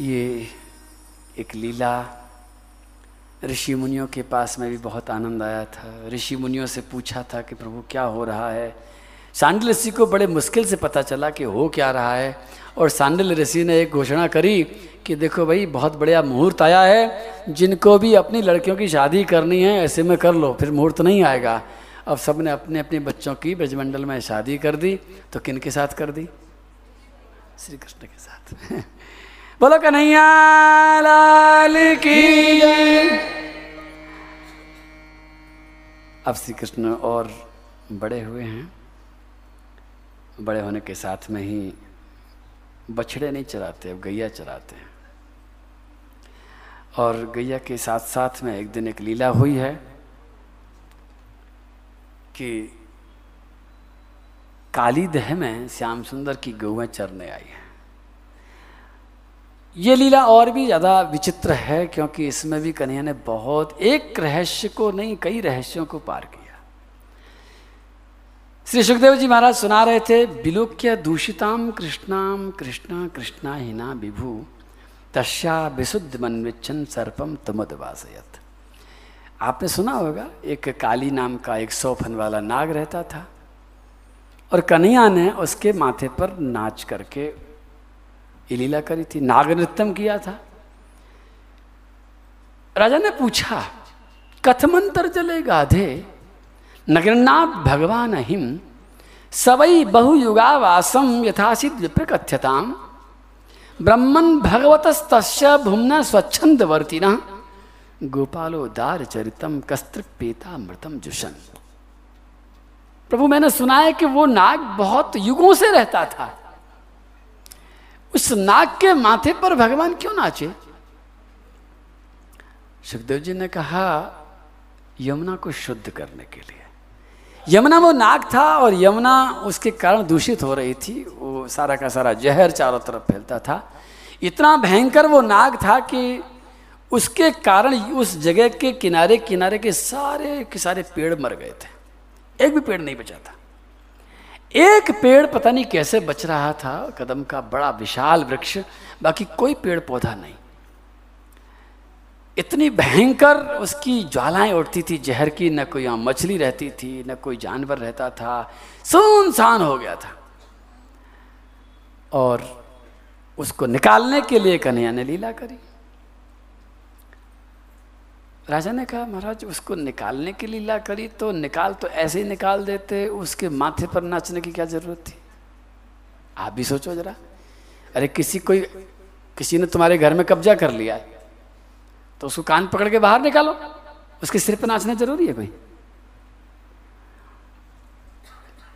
ये एक लीला ऋषि मुनियों के पास में भी बहुत आनंद आया था। ऋषि मुनियों से पूछा था कि, प्रभु, क्या हो रहा है? सांडल ऋषि को बड़े मुश्किल से पता चला कि हो क्या रहा है। और सांडल ऋषि ने एक घोषणा करी कि, देखो भाई, बहुत बढ़िया मुहूर्त आया है। जिनको भी अपनी लड़कियों की शादी करनी है, ऐसे में कर लो, फिर मुहूर्त नहीं आएगा। अब सबने अपने अपने बच्चों की ब्रजमंडल में शादी कर दी तो किन के साथ कर दी? श्री कृष्ण के साथ। बोलो कन्हैया, लाल की अब श्री कृष्ण और बड़े हुए हैं। बड़े होने के साथ में ही बछड़े नहीं चराते, अब गैया चराते हैं। और गैया के साथ साथ में एक दिन एक लीला हुई है कि काली दह में श्याम सुंदर की गौएँ चरने आई है। ये लीला और भी ज़्यादा विचित्र है, क्योंकि इसमें भी कन्हैया ने बहुत एक रहस्य को नहीं, कई रहस्यों को पार किया। श्री सुखदेव जी महाराज सुना रहे थे विलोक्य दूषिताम कृष्णाम कृष्णा कृष्णा हिना विभु तस्या विशुद्ध मनविच्छन सर्पम तुमदवासयत। आपने सुना होगा, एक काली नाम का एक सौ फन वाला नाग रहता था, और कन्हैया ने उसके माथे पर नाच करके ये लीला करी थी नाग नृत्यम किया था। राजा ने पूछा, कथमंतर जले गाधे, नगरनाथ भगवान अहिम सवई बहुयुगावासम यथासित विप्रकथ्यताम, ब्रह्मन भगवतस्त भूमना स्वच्छंद वर्तिना गोपालो दार चरितम कस्त्रिपेता मृतम जुशन प्रभु, मैंने सुना है कि वो नाग बहुत युगों से रहता था। उस नाग के माथे पर भगवान क्यों नाचे? सुखदेव जी ने कहा, यमुना को शुद्ध करने के लिए। यमुना वो नाग था और यमुना उसके कारण दूषित हो रही थी। वो सारा का सारा जहर चारों तरफ़ फैलता था। इतना भयंकर वो नाग था कि उसके कारण उस जगह के किनारे किनारे के सारे के सारे पेड़ मर गए थे। एक भी पेड़ नहीं बचा था। एक पेड़ पता नहीं कैसे बच रहा था, कदम का बड़ा विशाल वृक्ष, बाकी कोई पेड़ पौधा नहीं। इतनी भयंकर उसकी ज्वालाएँ उठती थी, जहर की, न कोई यहाँ मछली रहती थी, न कोई जानवर रहता था, सुनसान हो गया था। और उसको निकालने के लिए कन्हैया ने लीला करी। राजा ने कहा, महाराज, उसको निकालने की लीला करी तो निकाल तो ऐसे ही निकाल देते, उसके माथे पर नाचने की क्या ज़रूरत थी? आप भी सोचो जरा। अरे, किसी कोई, किसी ने तुम्हारे घर में कब्जा कर लिया है तो उसको कान पकड़ के बाहर निकालो। उसके सिर पर नाचना ज़रूरी है कोई?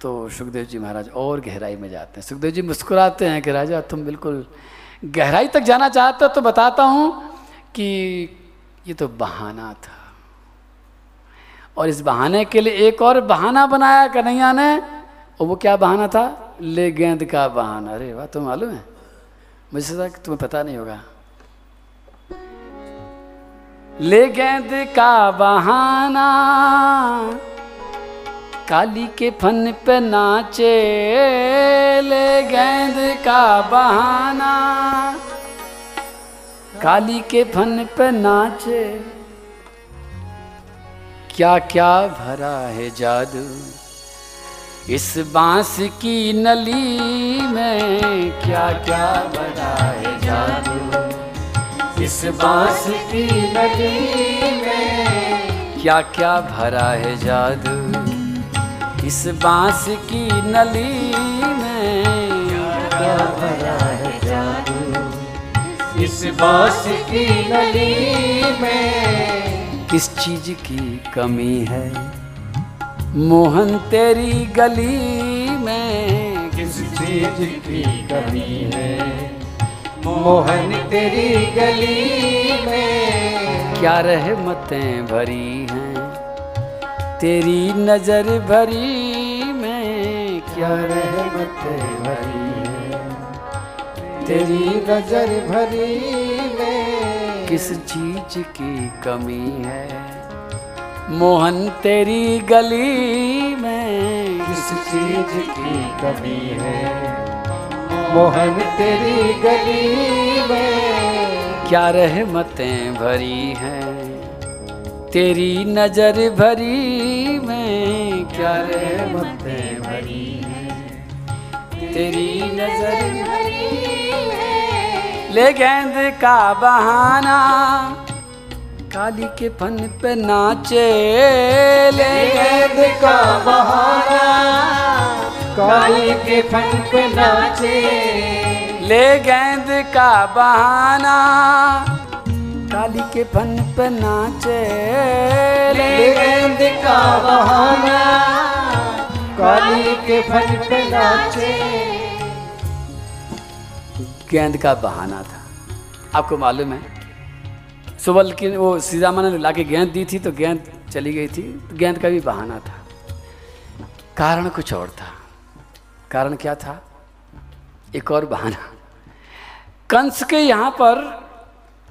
तो सुखदेव जी महाराज, और गहराई में जाते हैं। सुखदेव जी मुस्कुराते हैं कि, राजा, तुम बिल्कुल गहराई तक जाना चाहते हो तो बताता हूँ कि ये तो बहाना था। और इस बहाने के लिए एक और बहाना बनाया कन्हैया ने, और वो क्या बहाना था? ले गेंद का बहाना। अरे वाह, तुम्हें मालूम है? मुझे तुम्हें पता नहीं होगा। ले गेंद का बहाना, काली के फन पे नाचे ले गेंद का बहाना। काली के फन पे नाचे। क्या क्या भरा है जादू। इस बाँस की नली में क्या क्या भरा है जादू। इस बाँस की नली में क्या क्या भरा है जादू। इस बाँस की नली में क्या भरा इस बास की नली में। किस चीज़ की कमी है मोहन तेरी गली में। किस चीज़ की कमी है मोहन तेरी गली में। क्या रहमतें भरी हैं तेरी नज़र भरी में। क्या रहमतें भरी तेरी नज़र भरी में किस चीज़ की कमी है? मोहन तेरी गली में किस चीज़ की कमी है? मोहन तेरी गली में क्या रहमतें भरी हैं? तेरी नज़र भरी में क्या रहमतें भरी हैं? तेरी नज़र ले गेंद का बहाना, काली के फन पे नाचे। ले गेंद का बहाना, काली के फन पे नाचे। ले गेंद का बहाना, काली के फन पे नाचे। ले गेंद का बहाना, काली के फन पे नाचे। गेंद का बहाना था। आपको मालूम है सुबल की वो सीतामा ने ला के गेंद दी थी तो गेंद चली गई थी तो गेंद का भी बहाना था। कारण कुछ और था। कारण क्या था? एक और बहाना। कंस के यहाँ पर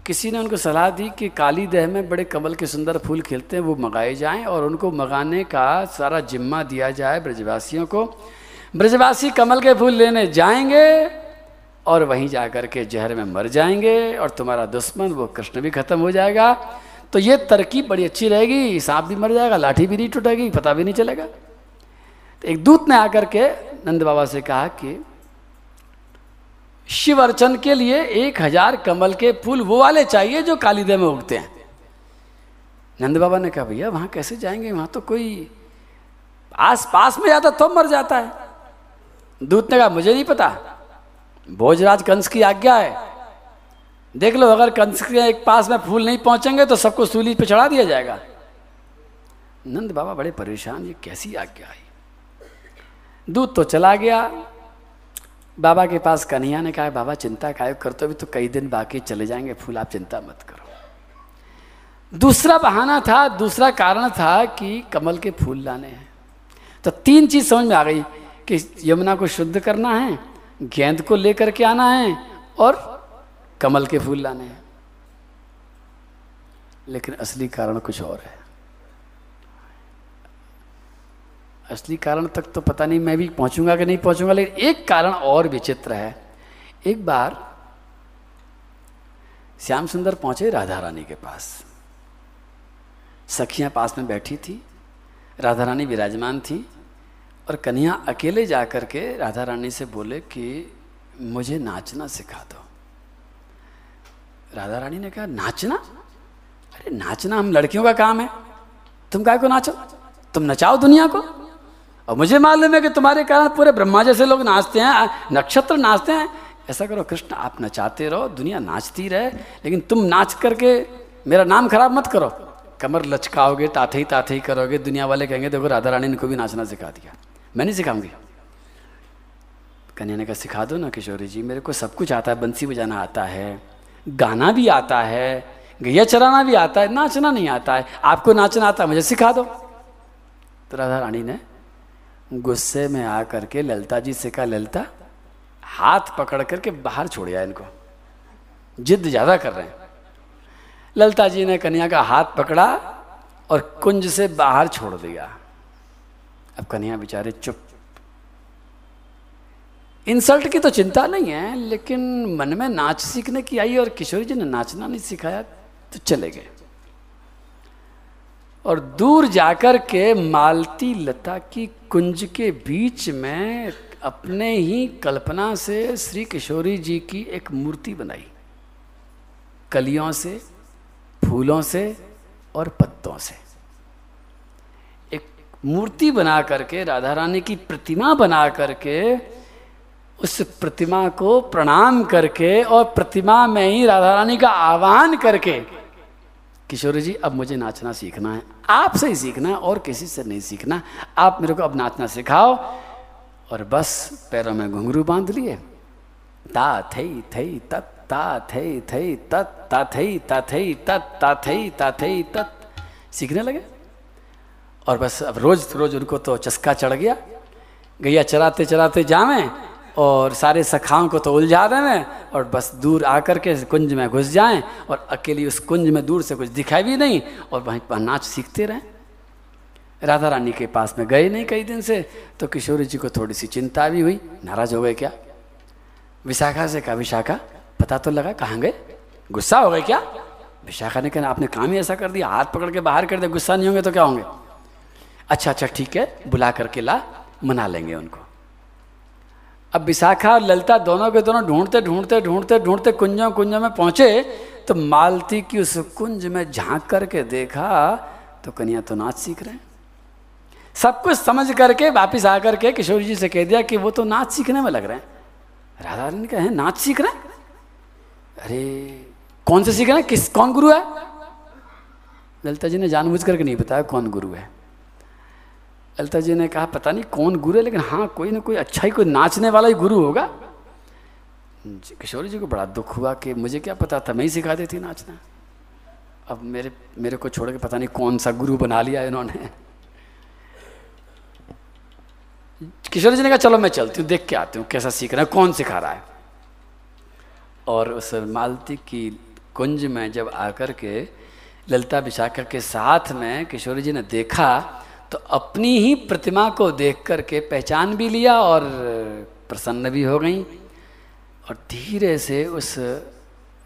किसी ने उनको सलाह दी कि काली देह में बड़े कमल के सुंदर फूल खिलते हैं, वो मंगाए जाएँ और उनको मंगाने का सारा जिम्मा दिया जाए ब्रजवासियों को। ब्रजवासी कमल के फूल लेने जाएँगे और वहीं जा कर के जहर में मर जाएँगे और तुम्हारा दुश्मन वो कृष्ण भी खत्म हो जाएगा। तो ये तरकीब बड़ी अच्छी रहेगी, सांप भी मर जाएगा, लाठी भी नहीं टूटेगी, पता भी नहीं चलेगा। तो एक दूत ने आकर के नंद बाबा से कहा कि शिव अर्चन के लिए एक हज़ार कमल के फूल वो वाले चाहिए जो कालीदे में उगते हैं। नंद बाबा ने कहा, भैया, वहाँ कैसे जाएँगे? वहाँ तो कोई आस पास में जाता तो मर जाता है। दूत ने कहा, मुझे नहीं पता। भोजराज कंस की आज्ञा है। देख लो, अगर कंस के एक पास में फूल नहीं पहुँचेंगे तो सबको सूली पे चढ़ा दिया जाएगा। नंद बाबा बड़े परेशान, ये कैसी आज्ञा है? दूध तो चला गया। बाबा के पास कन्हैया ने कहा, बाबा, चिंता काय करते भी तो कई दिन बाकी चले जाएँगे, फूल आप चिंता मत करो। दूसरा बहाना था, दूसरा कारण था कि कमल के फूल लाने हैं। तो तीन चीज़ समझ में आ गई कि यमुना को शुद्ध करना है गेंद को लेकर के आना है और कमल के फूल लाने हैं। लेकिन असली कारण कुछ और है। असली कारण तक तो पता नहीं, मैं भी पहुंचूँगा कि नहीं पहुंचूँगा, लेकिन एक कारण और विचित्र है। एक बार श्याम सुंदर पहुँचे राधा रानी के पास। सखियाँ पास में बैठी थी, राधा रानी विराजमान थी। और कन्हैया अकेले जा कर के राधा रानी से बोले कि मुझे नाचना सिखा दो। राधा रानी ने कहा, नाचना? अरे, नाचना हम लड़कियों का काम है। तुम काय को नाचो, तुम नचाओ दुनिया को। और मुझे मालूम है कि तुम्हारे कारण पूरे ब्रह्मा जैसे लोग नाचते हैं, नक्षत्र नाचते हैं। ऐसा करो, कृष्ण, आप नचाते रहो, दुनिया नाचती रहे, लेकिन तुम नाच करके मेरा नाम खराब मत करो। कमर लचकाओगे ताथे ही ताथे ही करोगे, दुनिया वाले कहेंगे, देखो राधा रानी ने को भी नाचना सिखा दिया। मैं नहीं सिखाऊँगी। कन्या ने कहा, सिखा दो ना, किशोरी जी, मेरे को सब कुछ आता है, बंसी बजाना आता है, गाना भी आता है, गैया चराना भी आता है, नाचना नहीं आता है, आपको नाचना आता है, मुझे सिखा दो। तो राधा रानी ने गुस्से में आ करके ललता जी से कहा, ललता, हाथ पकड़ करके बाहर छोड़िया इनको। जिद ज़्यादा कर रहे हैं। ललता जी ने कन्या का हाथ पकड़ा और कुंज से बाहर छोड़ दिया। अब कन्या बेचारे चुप। इंसल्ट की तो चिंता नहीं है, लेकिन मन में नाच सीखने की आई और किशोरी जी ने नाचना नहीं सिखाया तो चले गए। और दूर जाकर के मालती लता की कुंज के बीच में अपने ही कल्पना से श्री किशोरी जी की एक मूर्ति बनाई। कलियों से, फूलों से और पत्तों से। मूर्ति बना करके, राधा रानी की प्रतिमा बना करके, उस प्रतिमा को प्रणाम करके और प्रतिमा में ही राधा रानी का आह्वान करके, किशोर जी, अब मुझे नाचना सीखना है। आपसे ही सीखना है और किसी से नहीं सीखना। आप मेरे को अब नाचना सिखाओ। और बस, पैरों में घुंघरू बाँध लिए। ता थई थई तत्, ता थई थई तत्, ता थई ता थई तत्, ता थई ता थई तत्। सीखने लगे? और बस अब रोज रोज उनको तो चस्का चढ़ गया। गैया चराते चराते जावें और सारे सखाओं को तो उलझा दें और बस दूर आकर के कुंज में घुस जाएँ और अकेली उस कुंज में दूर से कुछ दिखाई भी नहीं और वहीं पर नाच सीखते रहें। राधा रानी के पास में गए नहीं कई दिन से तो किशोरी जी को थोड़ी सी चिंता भी हुई। नाराज़ हो गए क्या? विशाखा से कहा, विशाखा, पता तो लगा कहाँ गए? गुस्सा हो गए क्या? विशाखा ने कहा, आपने काम ही ऐसा कर दिया, हाथ पकड़ के बाहर कर दिया, गुस्सा नहीं होंगे तो क्या होंगे? अच्छा अच्छा ठीक है, बुला करके ला, मना लेंगे उनको। अब विशाखा और ललिता दोनों के दोनों ढूंढते ढूंढते ढूंढते ढूंढते कुंजों कुंजों में पहुँचे तो मालती की उस कुंज में झाँक करके देखा तो कन्या तो नाच सीख रहे हैं। सब कुछ समझ करके वापिस आकर के किशोर जी से कह दिया कि वो तो नाच सीखने में लग रहे हैं। राधा रानी कहे, नाच सीख रहे हैं? अरे, कौन से सीख रहे हैं? किस, कौन गुरु है? ललिता जी ने जानबूझ करके नहीं बताया कौन गुरु है। ललिता जी ने कहा, पता नहीं कौन गुरु है, लेकिन हाँ कोई ना कोई अच्छा ही कोई नाचने वाला ही गुरु होगा। किशोर जी को बड़ा दुख हुआ कि मुझे क्या पता था, मैं ही सिखा देती नाचना। अब मेरे मेरे को छोड़ के पता नहीं कौन सा गुरु बना लिया इन्होंने। किशोर जी ने कहा, चलो मैं चलती हूँ, देख के आती हूँ, कैसा सीख रहा है, कौन सिखा रहा है? और उस मालती की कुंज में जब आकर के ललिता विशाखा के साथ में किशोर जी ने देखा तो अपनी ही प्रतिमा को देख करके पहचान भी लिया और प्रसन्न भी हो गई। और धीरे से उस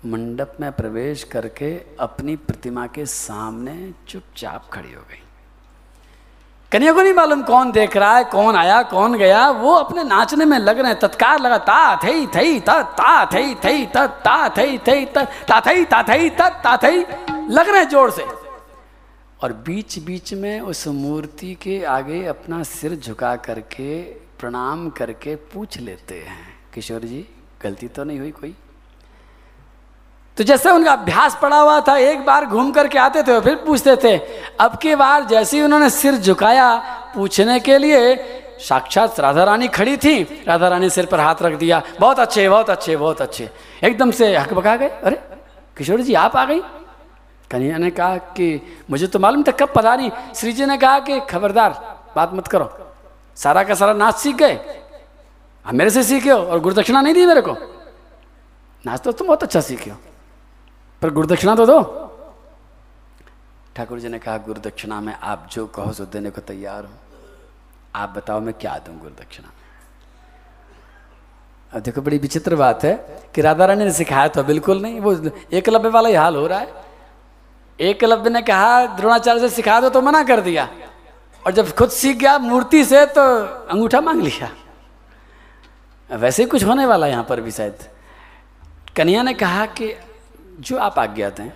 मंडप में प्रवेश करके अपनी प्रतिमा के सामने चुपचाप खड़ी हो गई। कन्या को नहीं मालूम कौन देख रहा है, कौन आया, कौन गया, वो अपने नाचने में लग रहे हैं, तत्कार लगा, ता, थई थई, ता ता, थई थई, ता थई थई, ता थई ता थई ता, थई, लग रहे हैं ज़ोर से। और बीच बीच में उस मूर्ति के आगे अपना सिर झुका करके, प्रणाम करके पूछ लेते हैं। किशोर जी, गलती तो नहीं हुई कोई? तो जैसे उनका अभ्यास पड़ा हुआ था, एक बार घूम करके आते थे फिर पूछते थे, अब की बार जैसे ही उन्होंने सिर झुकाया पूछने के लिए, साक्षात राधा रानी खड़ी थी, राधा रानी सिर पर हाथ रख दिया, बहुत अच्छे बहुत अच्छे बहुत अच्छे, एकदम से हक बका गए, अरे, किशोर जी, आप आ गई? कन्हैया ने कहा कि, मुझे तो मालूम था कब पता नहीं श्री जी ने कहा कि, खबरदार, बात मत करो। सारा का सारा नाच सीख गए। आप मेरे से सीखे हो और गुरुदक्षिणा नहीं दी मेरे को? नाच तो तुम बहुत अच्छा सीखे हो। पर गुरुदक्षिणा तो दो। ठाकुर जी ने कहा, गुरुदक्षिणा में आप जो कहो सो देने को तैयार हूँ। आप बताओ मैं क्या दूँ गुरुदक्षिणा में? अब देखो, बड़ी विचित्र बात है कि राधा रानी ने सिखाया तो बिल्कुल नहीं। वो एकलव्य वाला ही हाल हो रहा है। एकलव्य ने कहा, द्रोणाचार्य से सिखा दो तो मना कर दिया। और जब खुद सीख गया मूर्ति से तो अंगूठा मांग लिया। वैसे ही कुछ होने वाला यहाँ पर भी शायद। कन्या ने कहा कि, जो आप आज्ञा दें,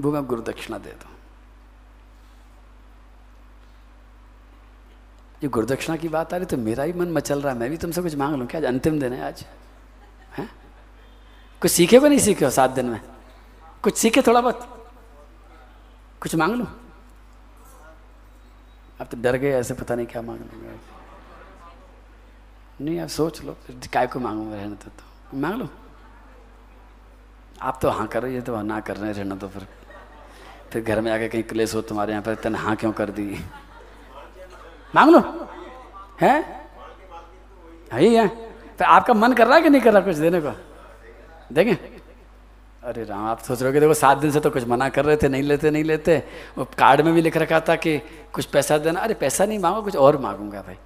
वो मैं गुरु दक्षिणा दे दूँ। ये गुरुदक्षिणा की बात आ रही तो मेरा ही मन मचल रहा है। मैं भी तुमसे कुछ मांग लूँ क्या? आज अंतिम दिन है आज। है? कुछ सीखे को नहीं सीखे हो सात दिन में? कुछ सीखे थोड़ा बहुत? कुछ मांग लूँ? अब तो डर गए ऐसे पता नहीं क्या मांग लूँगा नहीं आप सोच लो काय को मांगूँगा रहने तो, तो। मांग लो? आप तो हाँ कर रही है तो ना कर रहे रहना तो फिर। फिर घर में आके कहीं क्लेश हो तुम्हारे यहाँ पर तने हाँ क्यों कर दी? मांग लो? है? यही है तो आपका मन कर रहा है कि नहीं कर रहा कुछ देने को? देखें। अरे राम, आप सोच रहे हो देखो सात दिन से तो कुछ मना कर रहे थे, नहीं लेते नहीं लेते। वो कार्ड में भी लिख रखा था कि कुछ पैसा देना। अरे पैसा नहीं मांगो, कुछ और मांगूँगा भाई।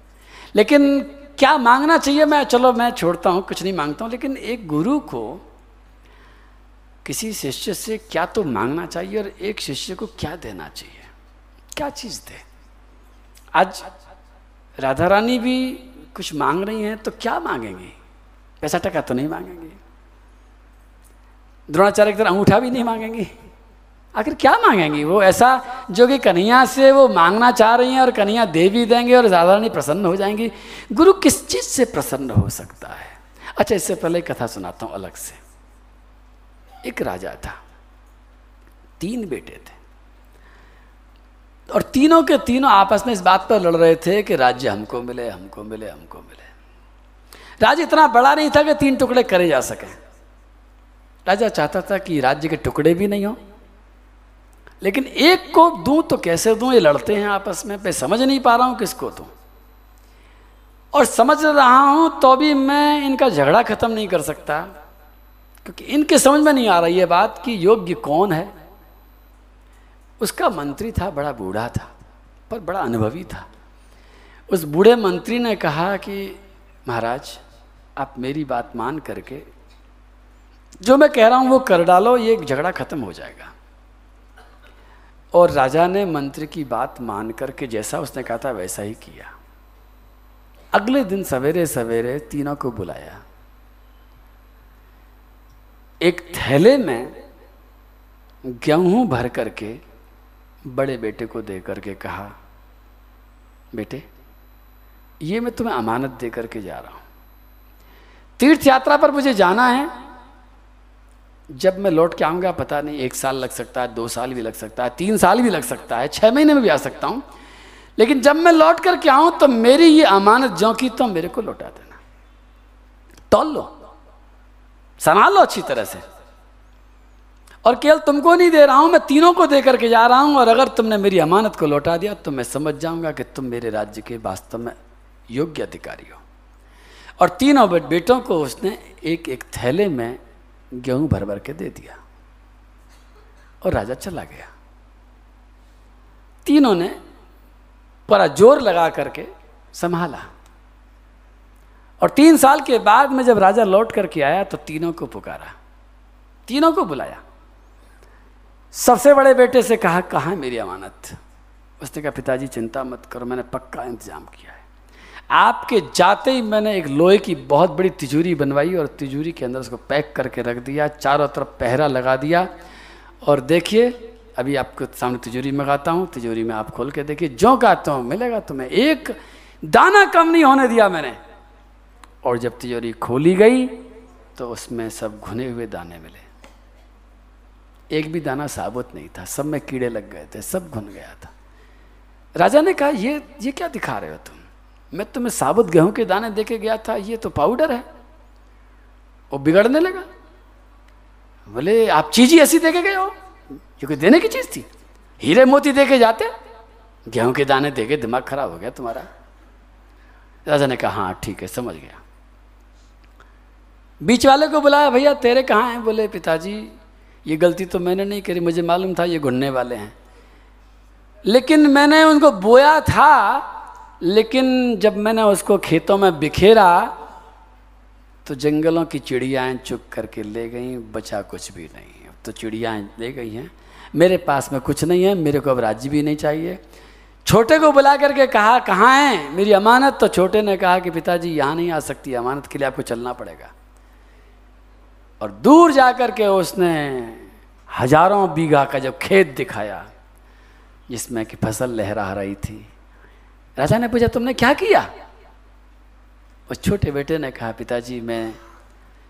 लेकिन क्या मांगना चाहिए? मैं, चलो, मैं छोड़ता हूँ, कुछ नहीं माँगता हूँ। लेकिन एक गुरु को किसी शिष्य से क्या तो मांगना चाहिए और एक शिष्य को क्या देना चाहिए? क्या चीज़ दे? आज राधा रानी भी कुछ मांग रही हैं तो क्या मांगेंगे? पैसा टका तो नहीं मांगेंगे। द्रोणाचार्य की तरह अंगूठा भी नहीं मांगेंगे। आखिर क्या मांगेंगी? वो ऐसा जो कि कन्हैया से वो मांगना चाह रही हैं और कन्हैया दे भी देंगे और राधा रानी प्रसन्न हो जाएँगी। गुरु किस चीज़ से प्रसन्न हो सकता है? अच्छा इससे पहले कथा सुनाता हूँ अलग से। एक राजा था। तीन बेटे थे। और तीनों के तीनों आपस में इस बात पर लड़ रहे थे कि राज्य हमको मिले हमको मिले हमको मिले। राज्य इतना बड़ा नहीं था कि तीन टुकड़े करे जा सके। राजा चाहता था कि राज्य के टुकड़े भी नहीं हो। लेकिन एक को दूँ तो कैसे दूँ? ये लड़ते हैं आपस में, मैं समझ नहीं पा रहा हूँ किसको दूँ। और समझ रहा हूँ तो भी मैं इनका झगड़ा खत्म नहीं कर सकता, क्योंकि इनके समझ में नहीं आ रही है बात कि योग्य कौन है। उसका मंत्री था, बड़ा बूढ़ा था, पर बड़ा अनुभवी था। उस बूढ़े मंत्री ने कहा कि, महाराज, आप मेरी बात मान करके जो मैं कह रहा हूँ वो कर डालो, ये झगड़ा खत्म हो जाएगा। और राजा ने मंत्री की बात मान करके जैसा उसने कहा था वैसा ही किया। अगले दिन सवेरे सवेरे तीनों को बुलाया। एक थैले में गेहूँ भर करके बड़े बेटे को दे करके कहा, बेटे, ये मैं तुम्हें अमानत दे करके जा रहा हूँ। तीर्थ यात्रा पर मुझे जाना है जब मैं लौट के आऊँगा, पता नहीं, एक साल लग सकता है, दो साल भी लग सकता है, तीन साल भी लग सकता है, छह महीने में भी आ सकता हूँ। लेकिन जब मैं लौट करके आऊँ तो मेरी ये अमानत जो की तो मेरे को लौटा देना। तोल लो, संभाल लो अच्छी तरह से। और केवल तुमको नहीं दे रहा हूँ, मैं तीनों को दे करके जा रहा हूँ, और अगर तुमने मेरी अमानत को लौटा दिया तो मैं समझ जाऊँगा कि तुम मेरे राज्य के वास्तव में योग्य अधिकारी हो। और तीनों बेटों को उसने एक एक थैले में गेहूँ भर भर के दे दिया और राजा चला गया। तीनों ने पूरा ज़ोर लगा करके संभाला। और तीन साल के बाद में जब राजा लौट करके आया तो तीनों को पुकारा। तीनों को बुलाया। सबसे बड़े बेटे से कहा कहा मेरी अमानत? उसने कहा, पिताजी, चिंता मत करो, मैंने पक्का इंतज़ाम किया है। आपके जाते ही मैंने एक लोहे की बहुत बड़ी तिजोरी बनवाई और तिजोरी के अंदर उसको पैक करके रख दिया, चारों तरफ़ पहरा लगा दिया। और देखिए, अभी आपको सामने तिजोरी मंगाता हूँ, तिजोरी में आप खोल के देखिए जो कहता हूँ, मिलेगा तुम्हें। एक दाना कम नहीं होने दिया मैंने। और जब तिजोरी खोली गई तो उसमें सब घुने हुए दाने मिले। एक भी दाना साबुत नहीं था, सब में कीड़े लग गए थे, सब घुन गया था। राजा ने कहा, ये ये क्या दिखा रहे हो तुम? मैं तुम्हें साबुत गेहूँ के दाने देके गया था, ये तो पाउडर है। वो बिगड़ने लगा। बोले, आप चीज़ ही ऐसी देके गए हो क्योंकि देने की चीज़ थी। हीरे मोती देके जाते, गेहूँ के दाने देके दिमाग खराब हो गया तुम्हारा। राजा ने कहा हाँ ठीक है, समझ गया। बीच वाले को बुलाया, भैया, तेरे कहाँ हैं? बोले, पिताजी, ये गलती तो मैंने नहीं करी, मुझे मालूम था ये घुनने वाले हैं। लेकिन मैंने उनको बोया था लेकिन जब मैंने उसको खेतों में बिखेरा तो जंगलों की चिड़ियाएँ चुप करके ले गई, बचा कुछ भी नहीं अब तो चिड़ियाएँ ले गई हैं। मेरे पास में कुछ नहीं है, मेरे को अब राज्य भी नहीं चाहिए। छोटे को बुला करके कहा, कहाँ है? मेरी अमानत? तो छोटे ने कहा कि, पिताजी, यहाँ नहीं आ सकती, अमानत के लिए आपको चलना पड़ेगा। और दूर जा कर के उसने हज़ारों बीघा का जब खेत दिखाया, जिसमें कि फ़सल लहरा रही थी राजा ने पूछा, तुमने क्या किया? उस छोटे बेटे ने कहा, पिताजी, मैं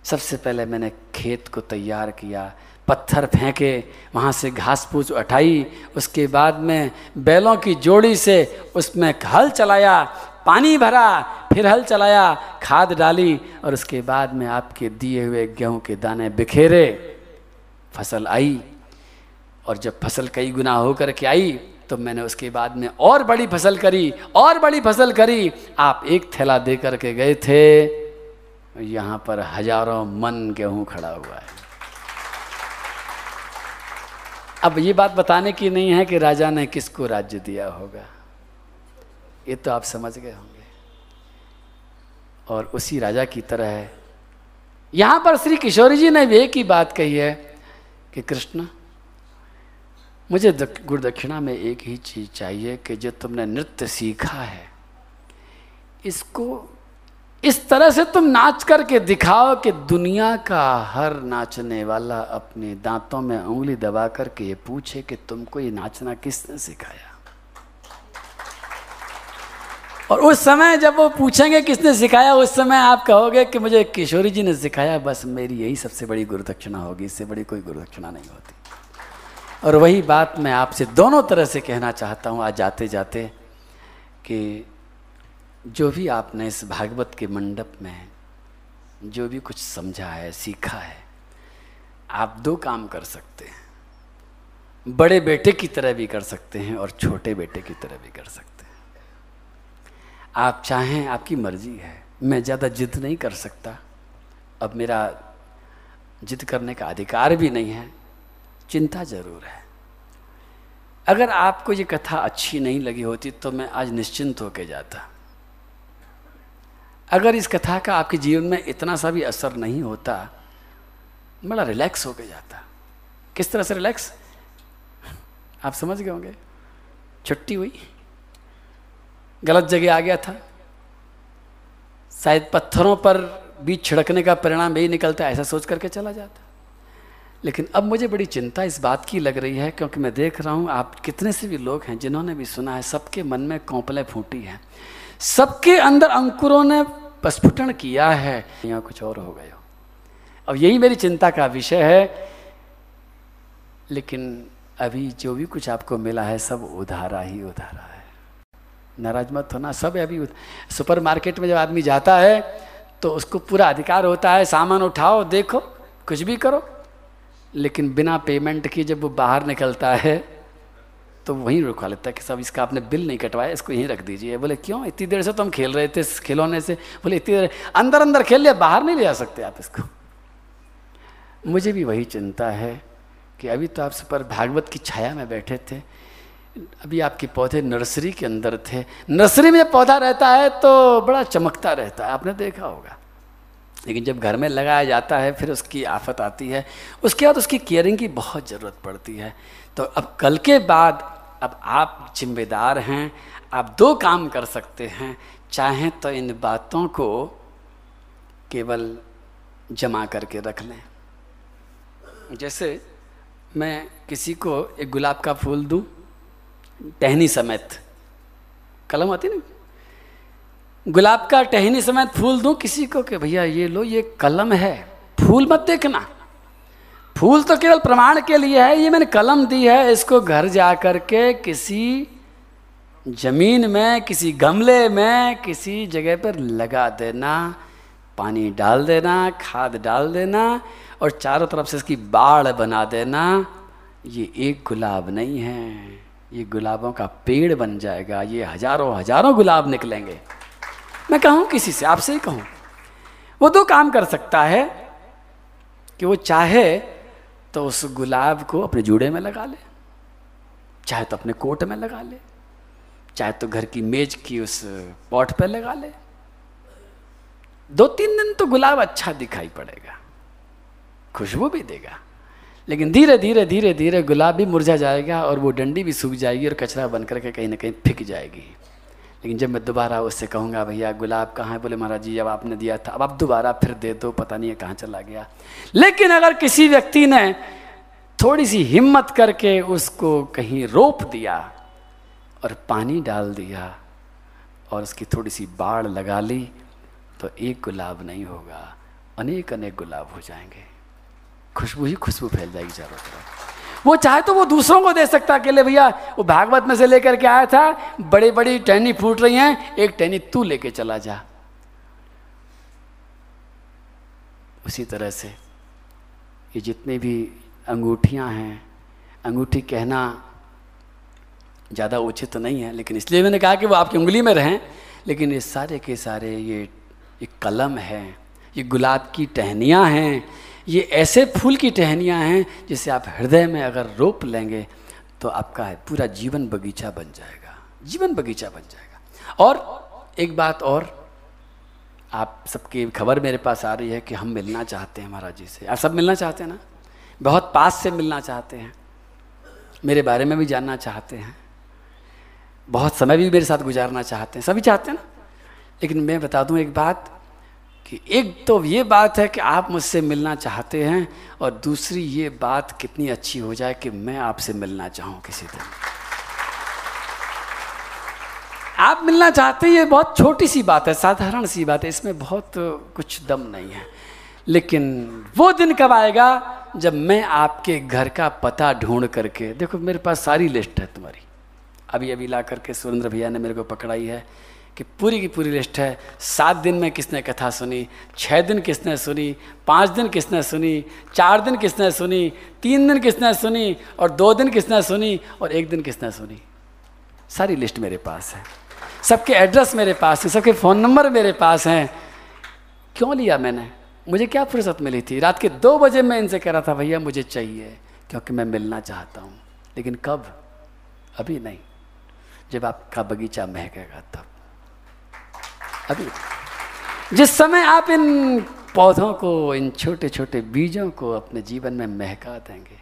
सबसे पहले मैंने खेत को तैयार किया, पत्थर फेंके, वहाँ से घास फूस उठाई, उसके बाद में बैलों की जोड़ी से उसमें हल चलाया, पानी भरा, फिर हल चलाया, खाद डाली और उसके बाद में आपके दिए हुए गेहूँ के दाने बिखेरे, फ़सल आई और जब फ़सल कई गुना होकर के आई तो मैंने उसके बाद में और बड़ी फ़सल करी, और बड़ी फ़सल करी। आप एक थैला दे करके गए थे। यहाँ पर हज़ारों मन गेहूँ खड़ा हुआ है। अब ये बात बताने की नहीं है कि राजा ने किसको राज्य दिया होगा। ये तो आप समझ गए होंगे। और उसी राजा की तरह है। यहाँ पर श्री किशोरी जी ने भी एक ही बात कही है कि कृष्ण मुझे गुरु दक्षिणा में एक ही चीज़ चाहिए कि जो तुमने नृत्य सीखा है, इसको इस तरह से तुम नाच करके दिखाओ कि दुनिया का हर नाचने वाला अपने दांतों में उंगली दबा करके ये पूछे कि तुमको ये नाचना किसने सिखाया? और उस समय जब वो पूछेंगे किसने सिखाया, उस समय आप कहोगे कि मुझे किशोरी जी ने सिखाया, बस मेरी यही सबसे बड़ी गुरुदक्षिणा होगी, इससे बड़ी कोई गुरुदक्षिणा नहीं होती। और वही बात मैं आपसे दोनों तरह से कहना चाहता हूँ आज जाते जाते कि जो भी आपने इस भागवत के मंडप में जो भी कुछ समझा है, सीखा है, आप दो काम कर सकते हैं। बड़े बेटे की तरह भी कर सकते हैं और छोटे बेटे की तरह भी कर सकते हैं। आप चाहें, आपकी मर्ज़ी है। मैं ज़्यादा जिद नहीं कर सकता। अब मेरा जिद करने का अधिकार भी नहीं है। चिंता ज़रूर है। अगर आपको ये कथा अच्छी नहीं लगी होती तो मैं आज निश्चिंत होकर जाता। अगर इस कथा का आपके जीवन में इतना सा भी असर नहीं होता, बड़ा रिलैक्स होके जाता। किस तरह से रिलैक्स? आप समझ गए होंगे। छुट्टी हुई। गलत जगह आ गया था। शायद पत्थरों पर बीज छिड़कने का परिणाम यही निकलता है ऐसा सोच करके चला जाता। लेकिन अब मुझे बड़ी चिंता इस बात की लग रही है, क्योंकि मैं देख रहा हूँ आप कितने से भी लोग हैं जिन्होंने भी सुना है, सबके मन में कौपलें फूटी हैं। सबके अंदर अंकुरों ने प्रस्फुटन किया है। यहाँ कुछ और हो गए हो। अब यही मेरी चिंता का विषय है। लेकिन अभी जो भी कुछ आपको मिला है, सब उधारा ही उधारा है। नाराज़ मत होना, सब अभी सुपर मार्केट में जब आदमी जाता है तो उसको पूरा अधिकार होता है, सामान उठाओ, देखो, कुछ भी करो। लेकिन बिना पेमेंट के जब वो बाहर निकलता है तो वहीं रुकवा लेता है कि सब इसका आपने बिल नहीं कटवाया, इसको यहीं रख दीजिए। बोले, क्यों? इतनी देर से तो हम खेल रहे थे खिलौने से। बोले, इतनी देर अंदर अंदर खेल लिया, बाहर नहीं ले जा सकते आप इसको। मुझे भी वही चिंता है कि अभी तो आप सुपर भागवत की छाया में बैठे थे। अभी आपके पौधे नर्सरी के अंदर थे। नर्सरी में पौधा रहता है तो बड़ा चमकता रहता है। आपने देखा होगा। लेकिन जब घर में लगाया जाता है, फिर उसकी आफत आती है। उसके बाद उसकी केयरिंग की बहुत ज़रूरत पड़ती है। तो अब कल के बाद अब आप जिम्मेदार हैं, आप दो काम कर सकते हैं। चाहें तो इन बातों को केवल जमा करके रख लें। जैसे मैं किसी को एक गुलाब का फूल दूँ, टहनी समेत। कलम आती ना गुलाब का टहनी समेत फूल दूँ किसी को कि भैया ये लो, ये कलम है। फूल मत देखना। फूल तो केवल प्रमाण के लिए है, ये मैंने कलम दी है, इसको घर जा कर के किसी ज़मीन में, किसी गमले में, किसी जगह पर लगा देना, पानी डाल देना, खाद डाल देना, और चारों तरफ़ से इसकी बाढ़ बना देना। ये एक गुलाब नहीं है, ये गुलाबों का पेड़ बन जाएगा, ये हज़ारों हज़ारों गुलाब निकलेंगे। मैं कहूँ किसी से, आपसे ही कहूँ। वो दो काम कर सकता है कि वो चाहे तो उस गुलाब को अपने जूड़े में लगा ले, चाहे तो अपने कोट में लगा ले, चाहे तो घर की मेज की उस पॉट पर लगा ले। दो तीन दिन तो गुलाब अच्छा दिखाई पड़ेगा, खुशबू भी देगा, लेकिन धीरे धीरे धीरे धीरे गुलाब भी मुरझा जाएगा और वो डंडी भी सूख जाएगी और कचरा बन करके कहीं ना कहीं फिक जाएगी। लेकिन जब मैं दोबारा उससे कहूँगा, भैया, गुलाब कहाँ है? बोले, महाराज जी जब आपने दिया था। अब आप दोबारा फिर दे दो, पता नहीं है कहाँ चला गया। लेकिन अगर किसी व्यक्ति ने थोड़ी सी हिम्मत करके उसको कहीं रोप दिया और पानी डाल दिया और उसकी थोड़ी सी बाढ़ लगा ली तो एक गुलाब नहीं होगा। अनेक अनेक गुलाब हो जाएँगे। खुशबू ही खुशबू फैल जाएगी चारों तरफ़। वो चाहे तो वो दूसरों को दे सकता अकेले भैया। वो भागवत में से लेकर के आया था, बड़ी बड़ी टहनी फूट रही हैं, एक टहनी तू लेके चला जा। उसी तरह से ये जितने भी अंगूठियाँ हैं, अंगूठी कहना ज़्यादा उचित तो नहीं है, लेकिन इसलिए मैंने कहा कि वो आपकी उंगली में रहें, लेकिन ये सारे के सारे ये ये कलम है, ये गुलाब की टहनियाँ हैं ये ऐसे फूल की टहनियाँ हैं जिसे आप हृदय में अगर रोप लेंगे तो आपका है पूरा जीवन बगीचा बन जाएगा। जीवन बगीचा बन जाएगा। और एक बात और, आप सबकी खबर मेरे पास आ रही है कि हम मिलना चाहते हैं महाराज जी से। आप सब मिलना चाहते हैं ना? बहुत पास से मिलना चाहते हैं। मेरे बारे में भी जानना चाहते हैं। बहुत समय भी मेरे साथ गुजारना चाहते हैं। सभी चाहते हैं ना? लेकिन मैं बता दूँ एक बात कि एक तो ये बात है कि आप मुझसे मिलना चाहते हैं और दूसरी ये बात कितनी अच्छी हो जाए कि मैं आपसे मिलना चाहूँ किसी दिन। आप मिलना चाहते हैं, ये बहुत छोटी सी बात है, साधारण सी बात है, इसमें बहुत कुछ दम नहीं है। लेकिन वो दिन कब आएगा जब मैं आपके घर का पता ढूंढ करके, देखो मेरे पास सारी लिस्ट है तुम्हारी। अभी अभी ला करके सुरेंद्र भैया ने मेरे को पकड़ाई है। कि पूरी की पूरी लिस्ट है। सात दिन में किसने कथा सुनी? छः दिन किसने सुनी? पाँच दिन किसने सुनी? चार दिन किसने सुनी? तीन दिन किसने सुनी? और दो दिन किसने सुनी? और एक दिन किसने सुनी? सारी लिस्ट मेरे पास है। सबके एड्रेस मेरे पास है। सबके फ़ोन नंबर मेरे पास हैं। क्यों लिया मैंने? मुझे क्या फुर्सत मिली थी? रात के दो बजे मैं इनसे कह रहा था, भैया, मुझे चाहिए, क्योंकि मैं मिलना चाहता हूँ। लेकिन कब? अभी नहीं। जब आपका बगीचा महकेगा, तब। अभी। जिस समय आप इन पौधों को, इन छोटे छोटे बीजों को अपने जीवन में महका देंगे,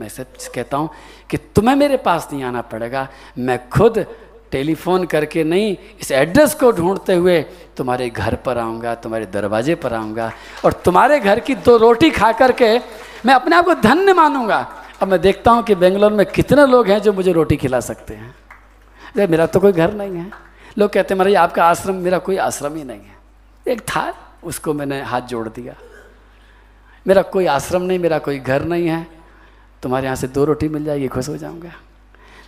मैं सच कहता हूँ कि तुम्हें मेरे पास नहीं आना पड़ेगा। मैं खुद टेलीफोन करके नहीं, इस एड्रेस को ढूंढते हुए तुम्हारे घर पर आऊँगा, तुम्हारे दरवाजे पर आऊँगा और तुम्हारे घर की दो रोटी खा करके मैं अपने आप को धन्य मानूँगा। अब मैं देखता हूँ कि बेंगलोर में कितने लोग हैं जो मुझे रोटी खिला सकते हैं। मेरा तो कोई घर नहीं है। लोग कहते हैं महाराज आपका आश्रम, मेरा कोई आश्रम ही नहीं है। एक था, उसको मैंने हाथ जोड़ दिया। मेरा कोई आश्रम नहीं, मेरा कोई घर नहीं है। तुम्हारे यहाँ से दो रोटी मिल जाएगी, खुश हो जाऊँगा।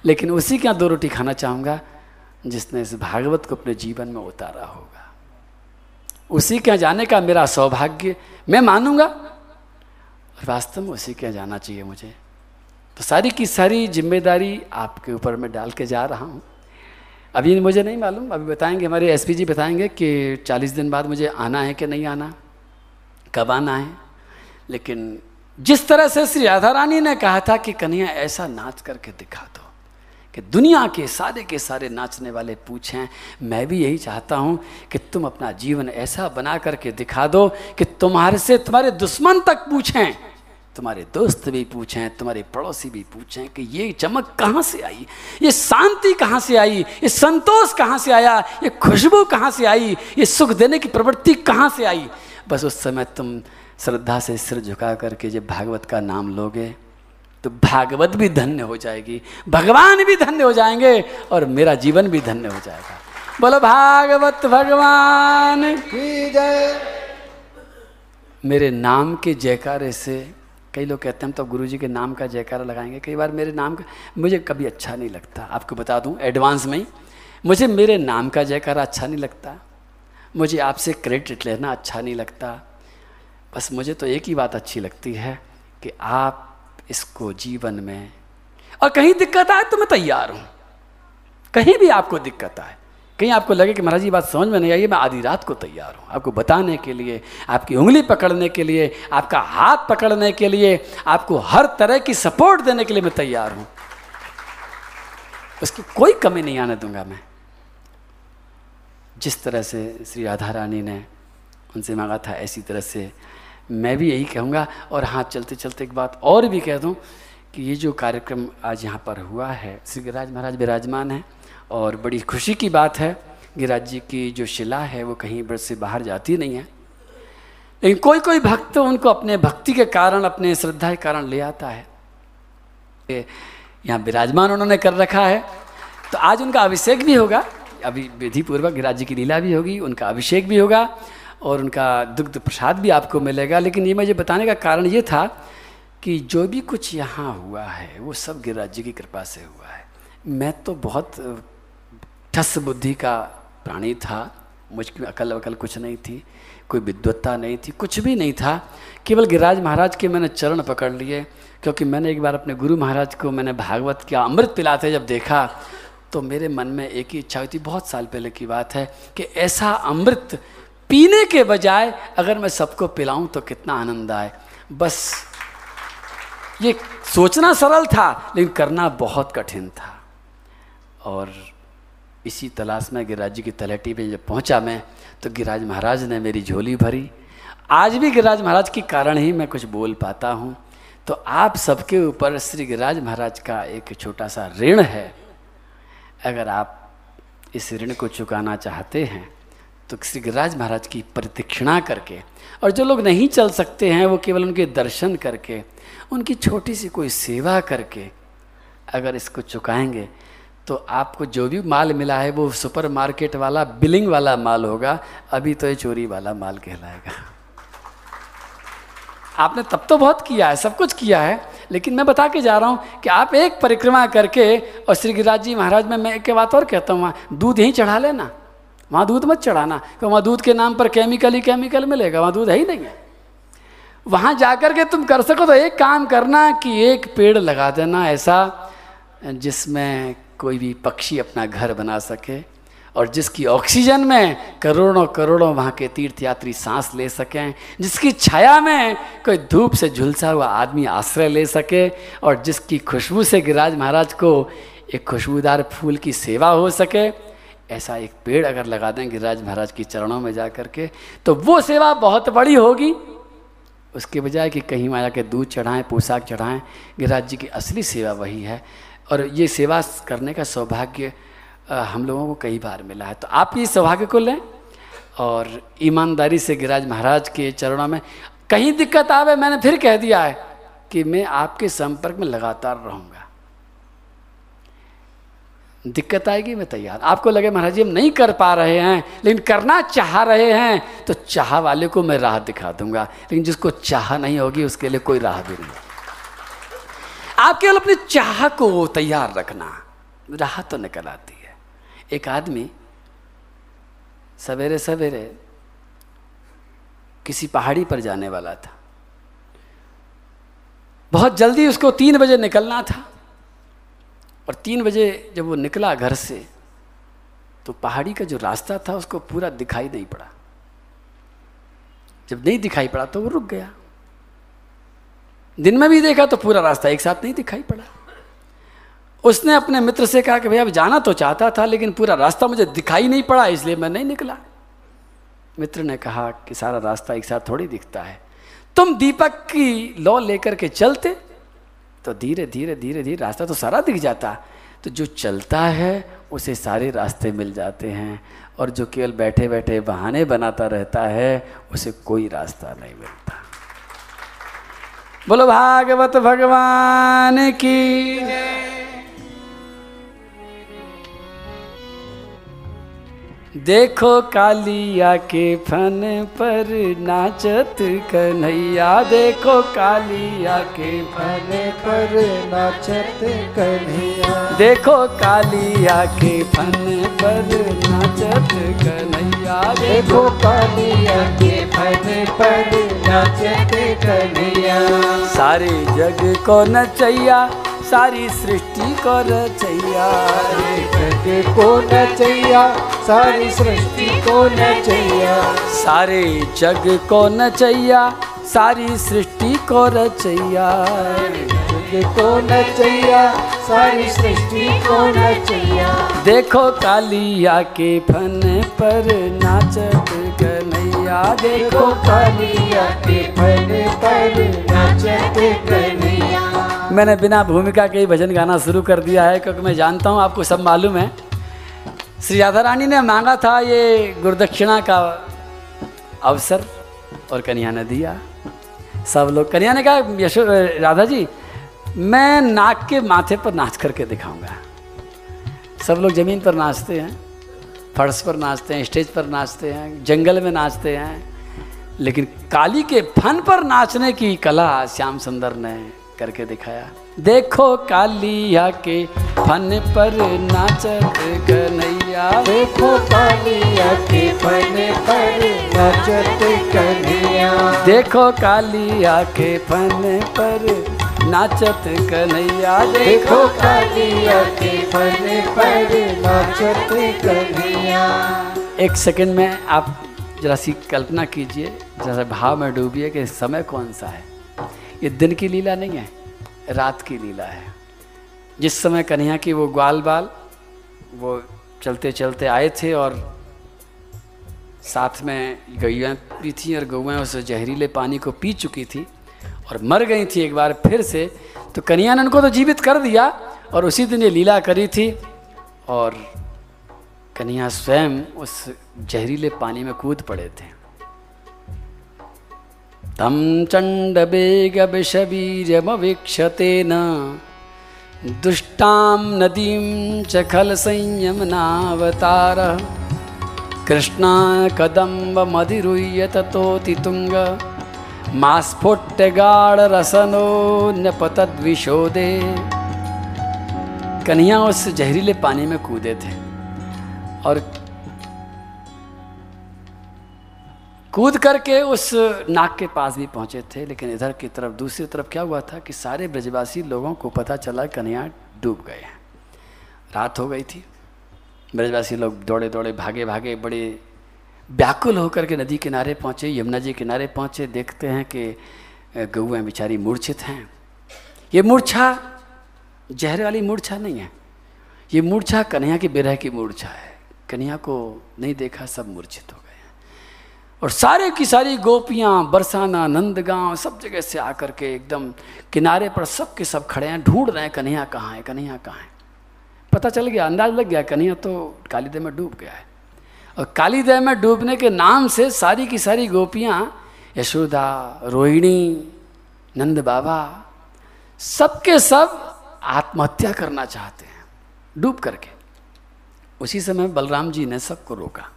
लेकिन उसी के यहाँ दो रोटी खाना चाहूँगा, जिसने इस भागवत को अपने जीवन में उतारा होगा। उसी के यहाँ जाने का मेरा सौभाग्य मैं मानूँगा वास्तव में उसी के यहाँ जाना चाहिए मुझे। तो सारी की सारी ज़िम्मेदारी आपके ऊपर मैं डाल के जा रहा हूँ। अभी मुझे नहीं मालूम, अभी बताएँगे, हमारे एसपी जी बताएँगे कि 40 दिन बाद मुझे आना है कि नहीं आना, कब आना है। लेकिन जिस तरह से श्री राधा रानी ने कहा था कि कन्हैया, ऐसा नाच करके दिखा दो कि दुनिया के सारे के सारे नाचने वाले पूछें। मैं भी यही चाहता हूँ कि तुम अपना जीवन ऐसा बना करके दिखा दो कि तुम्हारे से तुम्हारे दुश्मन तक पूछें। तुम्हारे दोस्त भी पूछें तुम्हारे पड़ोसी भी पूछें कि ये चमक कहाँ से आई? ये शांति कहाँ से आई? ये संतोष कहाँ से आया? ये खुशबू कहाँ से आई? ये सुख देने की प्रवृत्ति कहाँ से आई? बस उस समय तुम श्रद्धा से सिर झुका करके जब भागवत का नाम लोगे तो भागवत भी धन्य हो जाएगी भगवान भी धन्य हो जाएँगे और मेरा जीवन भी धन्य हो जाएगा। बोलो भागवत भगवान। की जय। मेरे नाम के जयकारे से कई लोग कहते हैं, हम तो गुरु जी के नाम का जयकारा लगाएँगे। कई बार मेरे नाम का, मुझे कभी अच्छा नहीं लगता। आपको बता दूँ एडवांस में ही, मुझे मेरे नाम का जयकारा अच्छा नहीं लगता। मुझे आपसे क्रेडिट लेना अच्छा नहीं लगता। बस मुझे तो एक ही बात अच्छी लगती है कि आप इसको जीवन में, और कहीं दिक्कत आए तो मैं तैयार हूँ। कहीं भी आपको दिक्कत आए कहीं आपको लगे कि महाराज जी बात समझ में नहीं आई मैं आधी रात को तैयार हूँ। आपको बताने के लिए, आपकी उंगली पकड़ने के लिए, आपका हाथ पकड़ने के लिए, आपको हर तरह की सपोर्ट देने के लिए मैं तैयार हूँ। उसकी कोई कमी नहीं आने दूँगा मैं। जिस तरह से श्री राधा रानी ने उनसे मांगा था, ऐसी तरह से मैं भी यही कहूँगा। और हाँ चलते चलते एक बात और भी कह दूँ कि ये जो कार्यक्रम आज यहाँ पर हुआ है, श्री गिरिराज महाराज विराजमान हैं। और बड़ी खुशी की बात है गिरिराज जी की जो शिला है वो कहीं पर से बाहर जाती नहीं है। लेकिन कोई कोई भक्त उनको अपने भक्ति के कारण, अपने श्रद्धा के कारण ले आता है। यहाँ विराजमान उन्होंने कर रखा है। तो आज उनका अभिषेक भी होगा। अभी विधि पूर्वक गिरिराज जी की लीला भी होगी, उनका अभिषेक भी होगा और उनका दुग्ध प्रसाद भी आपको मिलेगा। लेकिन ये मुझे बताने का कारण ये था कि जो भी कुछ यहाँ हुआ है, वो सब गिरिराज जी की कृपा से हुआ है। मैं तो बहुत ठस बुद्धि का प्राणी था मुझकी अकल वकल कुछ नहीं थी, कोई विद्वत्ता नहीं थी, कुछ भी नहीं था। केवल गिरिराज महाराज के मैंने चरण पकड़ लिए, क्योंकि मैंने एक बार अपने गुरु महाराज को मैंने भागवत का अमृत पिलाते जब देखा तो मेरे मन में एक ही इच्छा हुई थी, बहुत साल पहले की बात है, कि ऐसा अमृत पीने के बजाय अगर मैं सबको पिलाऊं तो कितना आनंद आए। बस, ये सोचना सरल था, लेकिन करना बहुत कठिन था। और इसी तलाश में गिरिराज जी की तलहटी पे जब पहुँचा मैं तो गिरिराज महाराज ने मेरी झोली भरी। आज भी गिरिराज महाराज के कारण ही मैं कुछ बोल पाता हूँ। तो आप सबके ऊपर श्री गिरिराज महाराज का एक छोटा सा ऋण है। अगर आप इस ऋण को चुकाना चाहते हैं तो श्री गिरिराज महाराज की प्रतीक्षणा करके, और जो लोग नहीं चल सकते हैं, वो केवल उनके दर्शन करके, उनकी छोटी सी कोई सेवा करके, अगर इसको चुकाएँगे तो आपको जो भी माल मिला है, वो सुपर मार्केट वाला, बिलिंग वाला माल होगा। अभी तो ये चोरी वाला माल कहलाएगा। आपने तब तो बहुत किया है, सब कुछ किया है, लेकिन मैं बता के जा रहा हूँ कि आप एक परिक्रमा करके, और श्री गिरिराज जी महाराज में मैं एक बात और कहता हूँ, वहाँ दूध ही चढ़ा लेना। वहाँ दूध मत चढ़ाना, क्योंकि वहाँ दूध के नाम पर केमिकल ही केमिकल मिलेगा, वहाँ दूध है ही नहीं है। वहाँ जाकर के तुम कर सको तो एक काम करना कि एक पेड़ लगा देना ऐसा, जिसमें कोई भी पक्षी अपना घर बना सके और जिसकी ऑक्सीजन में करोड़ों करोड़ों वहाँ के तीर्थयात्री सांस ले सकें, जिसकी छाया में कोई धूप से झुलसा हुआ आदमी आश्रय ले सके और जिसकी खुशबू से गिरिराज महाराज को एक खुशबूदार फूल की सेवा हो सके, ऐसा एक पेड़ अगर लगा दें गिरिराज महाराज की चरणों में जा कर के तो वो सेवा बहुत बड़ी होगी। उसके बजाय कि कहीं वहाँ जाके दूध चढ़ाएँ, पोशाक चढ़ाएँ, गिरिराज जी की असली सेवा वही है। और ये सेवा करने का सौभाग्य हम लोगों को कई बार मिला है। तो आप इस सौभाग्य को लें और ईमानदारी से गिराज महाराज के चरणों में, कहीं दिक्कत आवे, मैंने फिर कह दिया है कि मैं आपके संपर्क में लगातार रहूँगा। दिक्कत आएगी, मैं तैयार। आपको लगे, महाराज जी, हम नहीं कर पा रहे हैं, लेकिन करना चाह रहे हैं तो चाह वाले को मैं राह दिखा दूँगा। लेकिन जिसको चाह नहीं होगी, उसके लिए कोई राह भी नहीं। आप केवल अपनी चाह को तैयार रखना। राह तो निकल आती है। एक आदमी सवेरे सवेरे किसी पहाड़ी पर जाने वाला था। बहुत जल्दी उसको तीन बजे निकलना था। और तीन बजे जब वो निकला घर से तो पहाड़ी का जो रास्ता था, उसको पूरा दिखाई नहीं पड़ा। जब नहीं दिखाई पड़ा तो वो रुक गया। दिन में भी देखा तो पूरा रास्ता एक साथ नहीं दिखाई पड़ा। उसने अपने मित्र से कहा कि भैया जाना तो चाहता था, लेकिन पूरा रास्ता मुझे दिखाई नहीं पड़ा, इसलिए मैं नहीं निकला। मित्र ने कहा कि सारा रास्ता एक साथ थोड़ी दिखता है। तुम दीपक की लौ लेकर के चलते तो धीरे धीरे धीरे धीरे रास्ता तो सारा दिख जाता। तो जो चलता है, उसे सारे रास्ते मिल जाते हैं, और जो केवल बैठे बैठे बहाने बनाता रहता है, उसे कोई रास्ता नहीं मिलता। बोलो भागवत भगवान की देखो कालिया के फन पर नाचत कन्हैया। देखो कालिया के फन पर नाचत कन्हैया। देखो कालिया के फन पर नाचत कन्हैया। देखो कालिया के फन पर नाचत कन्हैया। सारे जग को नचैया सारी सृष्टि को रचैया। जग को नचैया सारी सृष्टि को नचैया। सारे जग को नचैया सारी सृष्टि को रचैया। को नचैया सारी सृष्टि को नचैया। देखो कालिया के फन पर नाचत कन्हैया। देखो कालिया के फन पर नाचत कन्हैया। मैंने बिना भूमिका के ही भजन गाना शुरू कर दिया है, क्योंकि मैं जानता हूँ, आपको सब मालूम है। श्री राधा रानी ने मांगा था ये गुरुदक्षिणा का अवसर और कन्या ने दिया। सब लोग कन्या ने कहा, यशो, राधा जी, मैं नाक के माथे पर नाच करके दिखाऊँगा। सब लोग ज़मीन पर नाचते हैं, फर्श पर नाचते हैं, स्टेज पर नाचते हैं, जंगल में नाचते हैं, लेकिन काली के फन पर नाचने की कला श्याम सुंदर ने करके दिखाया। देखो कालिया के फन पर नाचत कन्हैया। देखो कालिया के फन पर नाचत कन्हैया। देखो कालिया के फन पर नाचत कन्हैया। देखो कालिया के फन पर नाचत कन्हैया। एक सेकंड में आप जरा सी कल्पना कीजिए जरा भाव में डूबिए कि समय कौन सा है। ये दिन की लीला नहीं है, रात की लीला है। जिस समय कन्हैया की वो ग्वाल बाल, वो चलते चलते आए थे और साथ में गैया भी थी और गौएँ उस जहरीले पानी को पी चुकी थी और मर गई थी एक बार फिर से तो कन्हैया ने उनको तो जीवित कर दिया और उसी दिन ये लीला करी थी और कन्हैया स्वयं उस जहरीले पानी में कूद पड़े थे। तं चण्डवेगविषवीर्यमवीक्षतेन दुष्टां नदीं च खलसंयमनावतारः। कृष्णा कदम्बमधिरुह्य ततोतितुङ्ग मा स्फोट्यगाढरसनोन्यपतद्विशोदे कन्हैया उस जहरीले पानी में कूदे थे और कूद करके उस नाक के पास भी पहुँचे थे, लेकिन इधर की तरफ़, दूसरी तरफ़ क्या हुआ था कि सारे ब्रजवासी लोगों को पता चला कन्हैया डूब गए हैं। रात हो गई थी। ब्रजवासी लोग दौड़े दौड़े, भागे भागे, बड़े व्याकुल होकर के नदी किनारे पहुँचे, यमुना जी किनारे पहुँचे, देखते हैं कि गौएँ बेचारी मूर्छित हैं। ये मूर्छा, जहर वाली मूर्छा नहीं है। ये मूर्छा कन्हैया की बिरह की मूर्छा है। कन्या को नहीं देखा, सब मूर्छित हो गए। और सारे की सारी गोपियाँ, बरसाना, नंदगांव, सब जगह से आकर के एकदम किनारे पर सब के सब खड़े हैं, ढूंढ रहे हैं, कन्हैया कहाँ है, कन्हैया कहाँ है। पता चल गया, अंदाज लग गया, कन्हैया तो कालीदेव में डूब गया है। और कालीदेव में डूबने के नाम से सारी की सारी गोपियाँ, यशोदा, रोहिणी, नंद बाबा, सबके सब आत्महत्या करना चाहते हैं, डूब करके। उसी समय बलराम जी ने सबको रोका।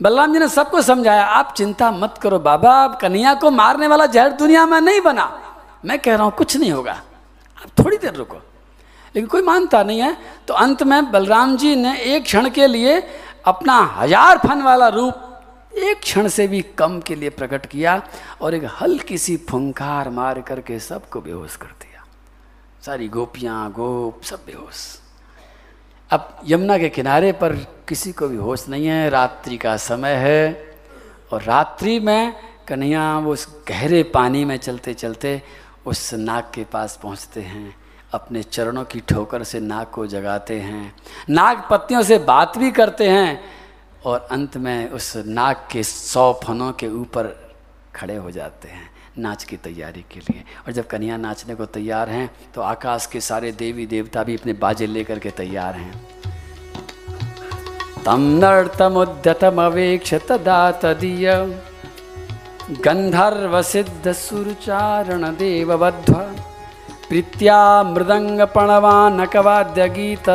बलराम जी ने सबको समझाया, आप चिंता मत करो बाबा आप कन्हैया को मारने वाला जहर दुनिया में नहीं बना। मैं कह रहा हूँ, कुछ नहीं होगा, आप थोड़ी देर रुको। लेकिन कोई मानता नहीं है। तो अंत में बलराम जी ने एक क्षण के लिए अपना हज़ार फन वाला रूप एक क्षण से भी कम के लिए प्रकट किया और एक हल्की सी फुंकार मार करके सबको बेहोश कर दिया। सारी गोपियाँ, गोप, सब बेहोश। अब यमुना के किनारे पर किसी को भी होश नहीं है, रात्रि का समय है और रात्रि में कन्हैया वो उस गहरे पानी में चलते चलते उस नाग के पास पहुँचते हैं, अपने चरणों की ठोकर से नाग को जगाते हैं। नाग पत्तियों से बात भी करते हैं और अंत में उस नाग के सौ फनों के ऊपर खड़े हो जाते हैं। नाच की तैयारी के लिए। और जब कन्या नाचने को तैयार हैं तो आकाश के सारे देवी देवता भी अपने बाजे लेकर के तैयार हैं। तम नर्तमुद्यतमवेक्ष तदा तदीय। गंधर्व सिद्ध सुरचारण देवबद्ध प्रीत्या मृदंग पणवानकवाद्य गीत।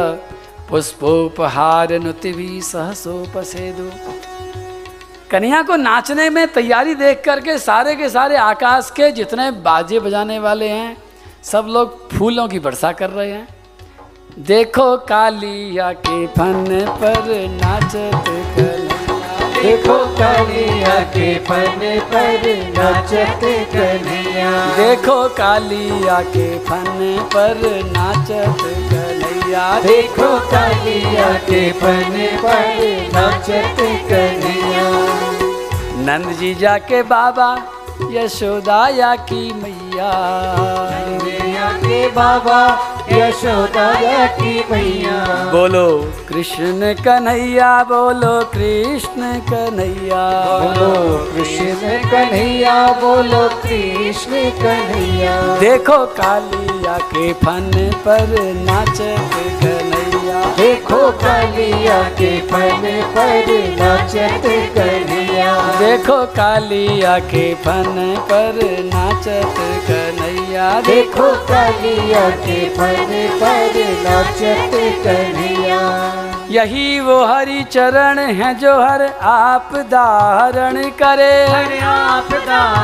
पुष्पोपहार नुतिभि सहसोपसेदु। कन्या को नाचने में तैयारी देख करके सारे के सारे आकाश के जितने बाजे बजाने वाले हैं सब लोग फूलों की वर्षा कर रहे हैं। देखो कालिया के फन पर नाचत देखो कालिया के फन पर नाचत कन्हैया। देखो कालिया के फन पर नाचत कन्हैया देखो कालिया के फन पर नाचत कन्हैया नंद जी जाके बाबा यशोदाया की मैया। के बाबा यशोदाया की मैया। बोलो कृष्ण कन्हैया बोलो कृष्ण कन्हैया। बोलो कृष्ण कन्हैया बोलो कृष्ण कन्हैया। देखो कालिया के फन पर नाचत कन्हैया। देखो कालिया के फन पर नाचत कन्हैया। देखो कालिया के फन पर नाचत कन्हैया। देखो कालिया के फन पर नाचत कन्हैया। यही वो हरि चरण है जो हर आप धारण करे। आप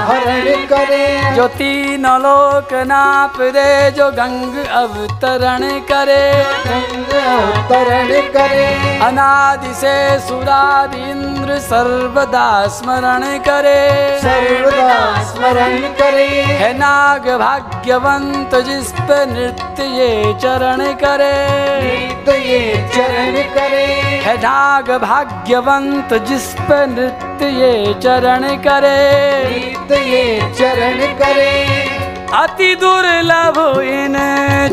हरण करे। जो तीनों लोक नाप दे जो गंग अवतरण करे। गंग अवतरण करे। अनादि से सुरादि इंद्र सर्वदा स्मरण करे। सर्वदा स्मरण करे। है नाग भाग्यवंत जिस पे नृत्य ये चरण करे। गीत ये चरण करे है नाग भाग्यवंत जिस पे नृत्य ये चरण करे। नृत्य ये चरण करे। अति दुर्लभ इन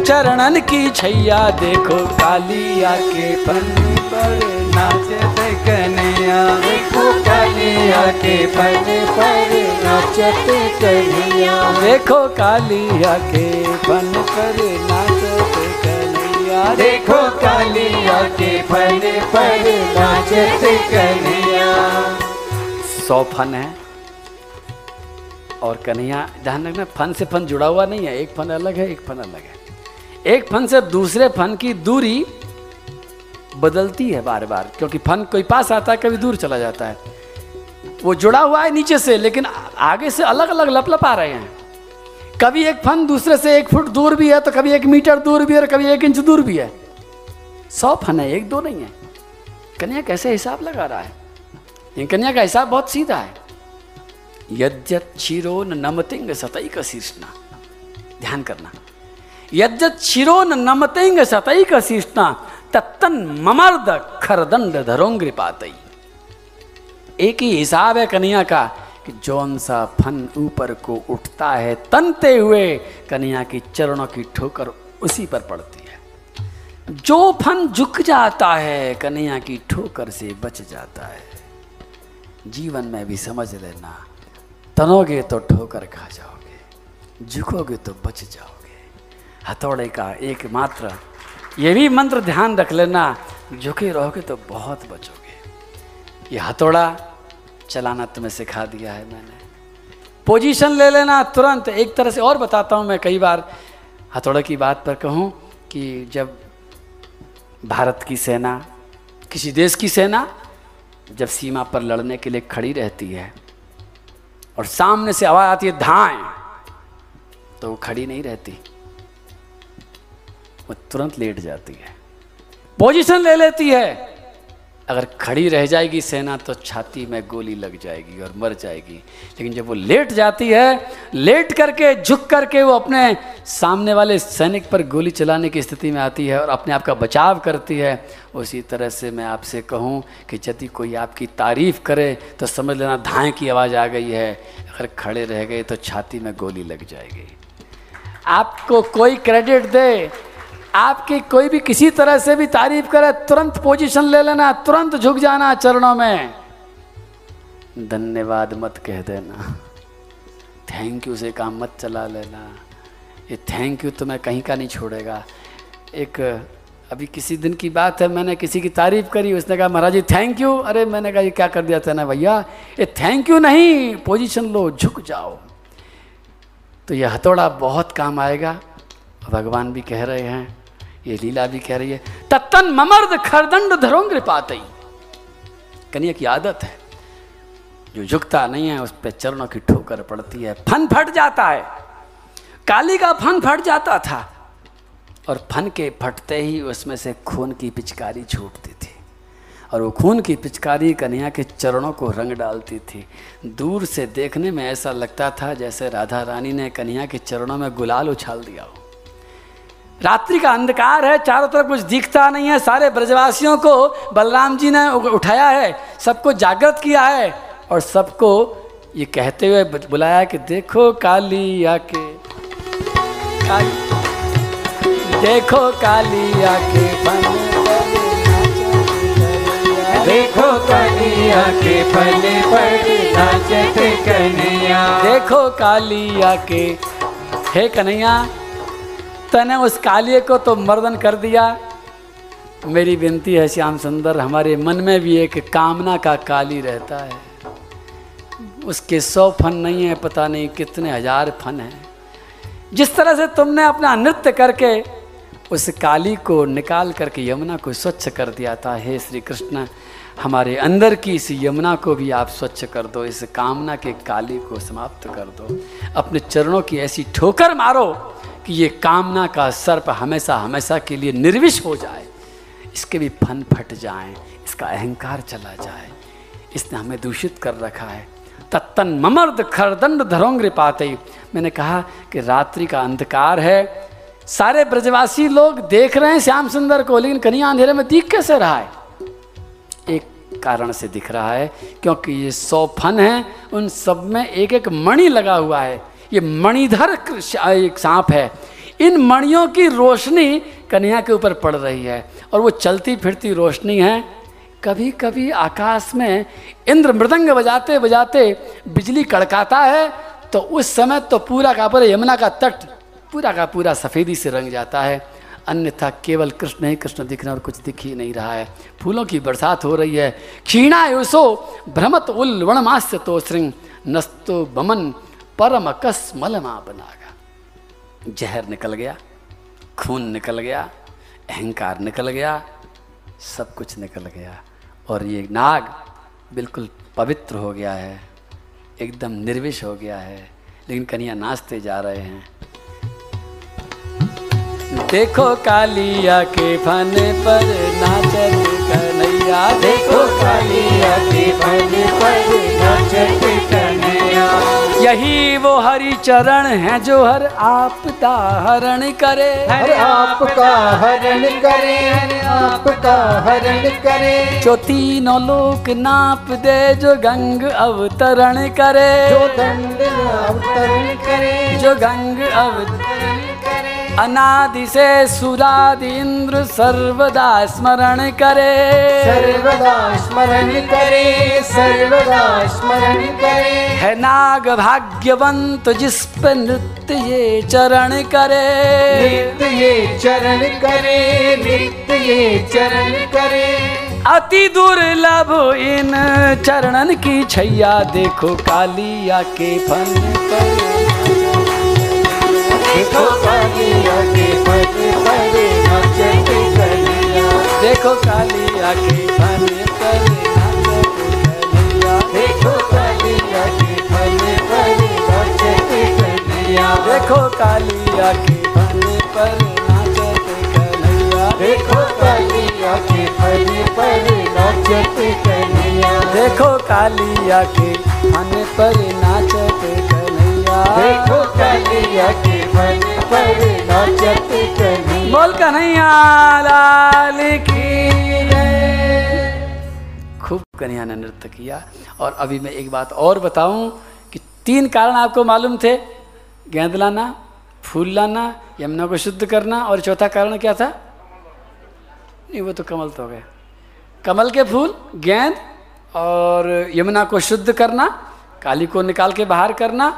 चरणन की छैया देखो कालिया के फन पर नाचत कन्हैया। देखो कालिया के फन पर नाचत कन्हैया। देखो कालिया के फन पर कन्हैया देखो कालिया के फन पर नाचत कन्हैया। सौ फन है। और कन्हैया ध्यान रखना फन से फन जुड़ा हुआ नहीं है, एक फन अलग है, एक फन अलग है। एक फन से दूसरे फन की दूरी बदलती है बार बार क्योंकि फन कोई पास आता है, कभी दूर चला जाता है। वो जुड़ा हुआ है नीचे से, लेकिन आगे से अलग अलग लप लप आ रहे हैं। कभी एक फन दूसरे से एक फुट दूर भी है तो कभी एक मीटर दूर भी है और कभी एक इंच दूर भी है। सौ फन है, एक दो नहीं है। कन्या कैसे हिसाब लगा रहा है। कन्या का हिसाब बहुत सीधा है। यद्यत क्षीरो न नमतिंग सतैक शीर्षना ध्यान करना। यद्यत क्षीरो न नमतिंग सतैक शीर्षना तत्तन ममर्द खरदंड धरोंग्र पातई एक ही हिसाब है कन्या का। कि जौन सा फन ऊपर को उठता है, तनते हुए कन्या की चरणों की ठोकर उसी पर पड़ती है। जो फन झुक जाता है, कन्हैया की ठोकर से बच जाता है। जीवन में भी समझ लेना, तनोगे तो ठोकर खा जाओगे, झुकोगे तो बच जाओगे। हथौड़े का एकमात्र, ये भी मंत्र ध्यान रख लेना, झुके रहोगे तो बहुत बचोगे। ये हथौड़ा चलाना तुम्हें सिखा दिया है मैंने। पोजीशन ले लेना तुरंत। एक तरह से और बताता हूँ मैं कई बार हथौड़े की बात पर कहूँ कि जब भारत की सेना, किसी देश की सेना जब सीमा पर लड़ने के लिए खड़ी रहती है और सामने से आवाज़ आती है, धाएँ तो वो खड़ी नहीं रहती। वो तुरंत लेट जाती है। पोजीशन ले लेती है। अगर खड़ी रह जाएगी सेना तो छाती में गोली लग जाएगी और मर जाएगी। लेकिन जब वो लेट जाती है, लेट करके, झुक करके वो अपने सामने वाले सैनिक पर गोली चलाने की स्थिति में आती है और अपने आप का बचाव करती है, उसी तरह से मैं आपसे कहूँ कि यदि कोई आपकी तारीफ़ करे तो समझ लेना धाएँ की आवाज़ आ गई है। अगर खड़े रह गए तो छाती में गोली लग जाएगी। आपको कोई क्रेडिट दे आपकी कोई भी किसी तरह से भी तारीफ़ करे, तुरंत पोजीशन ले लेना, तुरंत झुक जाना चरणों में। धन्यवाद मत कह देना। थैंक यू से काम मत चला लेना। ये थैंक यू तो मैं कहीं का नहीं छोड़ेगा। एक, अभी किसी दिन की बात है, मैंने किसी की तारीफ़ करी, उसने कहा, महाराज जी थैंक यू अरे, मैंने कहा, ये क्या कर दिया था ना भैया? ये थैंक यू नहीं पोजीशन लो, झुक जाओ। तो ये हथौड़ा बहुत काम आएगा। भगवान भी कह रहे हैं ये लीला भी कह रही है, तत्तन ममर्द खरदंड धरोंग्र पातई कन्या की आदत है, जो झुकता नहीं है, उस पर चरणों की ठोकर पड़ती है। फन फट जाता है। काली का फन फट जाता था, और फन के फटते ही उसमें से खून की पिचकारी छूटती थी और वो खून की पिचकारी कन्हैया के चरणों को रंग डालती थी। दूर से देखने में ऐसा लगता था जैसे राधा रानी ने कन्हैया के चरणों में गुलाल उछाल दिया हो। रात्रि का अंधकार है चारों तरफ़ कुछ दिखता नहीं है। सारे ब्रजवासियों को बलराम जी ने उठाया है सबको जागृत किया है और सबको ये कहते हुए बुलाया कि देखो काली आके काली देखो काली आके देखो काली आके फल पर नाचत कन्हैया। देखो काली आके हे कन्हैया तने उस कालिए को तो मर्दन कर दिया। मेरी विनती है, श्याम सुंदर, हमारे मन में भी एक कामना का काली रहता है। उसके सौ फन नहीं है, पता नहीं कितने हज़ार फन हैं। जिस तरह से तुमने अपना नृत्य करके उस काली को निकाल करके यमुना को स्वच्छ कर दिया था, हे श्री कृष्ण हमारे अंदर की इस यमुना को भी आप स्वच्छ कर दो, इस कामना के काली को समाप्त कर दो। अपने चरणों की ऐसी ठोकर मारो कि ये कामना का सर्प हमेशा हमेशा के लिए निर्विष हो जाए। इसके भी फन फट जाए, इसका अहंकार चला जाए। इसने हमें दूषित कर रखा है। तत्तन ममर्द खरदंड धरोंग्र पाते। मैंने कहा कि रात्रि का अंधकार है। सारे ब्रजवासी लोग देख रहे हैं श्याम सुंदर को, लेकिन कन्या अंधेरे में दिख कैसे रहा है? एक कारण से दिख रहा है, क्योंकि ये सौ फन हैं, उन सब में एक एक मणि लगा हुआ है। ये मणिधर एक सांप है। इन मणियों की रोशनी कन्या के ऊपर पड़ रही है और वो चलती फिरती रोशनी है। कभी कभी आकाश में इंद्र मृदंग बजाते बजाते बिजली कड़काता है तो उस समय तो पूरा का पूरा यमुना का तट, पूरा का पूरा सफ़ेदी से रंग जाता है। अन्यथा केवल कृष्ण ही कृष्ण दिख रहे और कुछ दिख ही नहीं रहा है। फूलों की बरसात हो रही है। क्षीणा युसो भ्रमत उल तो श्रृंग नस्तो बमन परम कस मलमा बनागा जहर निकल गया, खून निकल गया, अहंकार निकल गया, सब कुछ निकल गया। और ये नाग बिल्कुल पवित्र हो गया है, एकदम निर्विष हो गया है, लेकिन कन्या नाचते जा रहे हैं। देखो कालिया के फन पर नाचत कन्हैया। देखो कालिया के फन पर नाचत कन्हैया। यही वो हरि चरण है जो हर आपका हरण करे। हर आपका हरण करे हर आपका हरण करे। जो तीनों लोक नाप दे जो गंग अवतरण करे। जो गंग अवतरण करे। जो गंग अवतरण अनादि से सुरादि इंद्र सर्वदा स्मरण करे। सर्वदा स्मरण करे सर्वदा स्मरण करे। है नाग भाग्यवंत जिस पे नृत्य ये चरण करे। नृत्य ये चरण करे नृत्य ये चरण करे। अति दुर्लभ इन चरणन की छैया देखो कालिया के फन पर देखो कालिया के पद पर नचत कलिया देखो कालिया के फन पर नाचत कलिया। देखो कालिया के पद पर नचत कलिया देखो कालिया के फन पर नाचत कलिया देखो कालिया के पद पर नचत कलिया देखो कालिया के फन पर नाचत देखो कालिया के पद पर नचत कलिया बोल कन्हैया लाल की खूब कन्हैया ने नृत्य किया। और अभी मैं एक बात और बताऊँ कि तीन कारण आपको मालूम थे। गेंद लाना, फूल लाना, यमुना को शुद्ध करना और चौथा कारण क्या था? नहीं, वो तो कमल तो गए कमल के फूल, गेंद और यमुना को शुद्ध करना, काली को निकाल के बाहर करना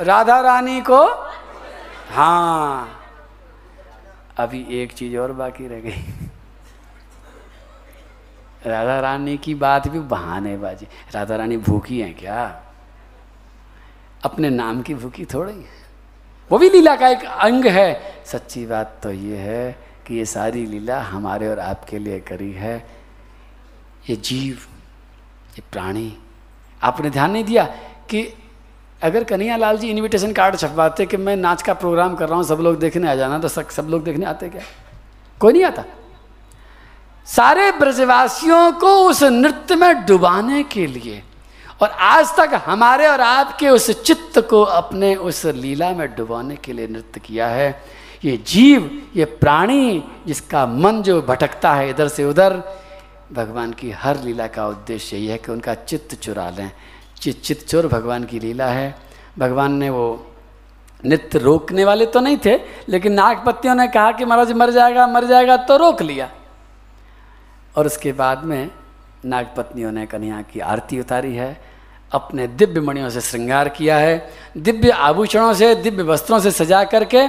राधा रानी को? हाँ। अभी एक चीज़ और बाकी रह गई। राधा रानी की बात भी बहाने बाजी। राधा रानी भूखी है क्या? अपने नाम की भूखी थोड़ी है। वो भी लीला का एक अंग है। सच्ची बात तो ये है कि ये सारी लीला हमारे और आपके लिए करी है। ये जीव, ये प्राणी। आपने ध्यान नहीं दिया कि अगर कन्हैया लाल जी इनविटेशन कार्ड छपवाते कि मैं नाच का प्रोग्राम कर रहा हूँ, सब लोग देखने आ जाना तो सब सब लोग देखने आते क्या? कोई नहीं आता। सारे ब्रजवासियों को उस नृत्य में डुबाने के लिए और आज तक हमारे और आपके उस चित्त को अपने उस लीला में डुबाने के लिए नृत्य किया है। ये जीव, ये प्राणी जिसका मन जो भटकता है इधर से उधर, भगवान की हर लीला का उद्देश्य यही है कि उनका चित्त चुरा लें। चित चित चोर भगवान की लीला है। भगवान ने वो नित्य रोकने वाले तो नहीं थे, लेकिन नागपतियों ने कहा कि महाराज मर जाएगा मर जाएगा तो रोक लिया। और उसके बाद में नागपत्नियों ने कन्या की आरती उतारी है, अपने दिव्य मणियों से श्रृंगार किया है, दिव्य आभूषणों से, दिव्य वस्त्रों से सजा करके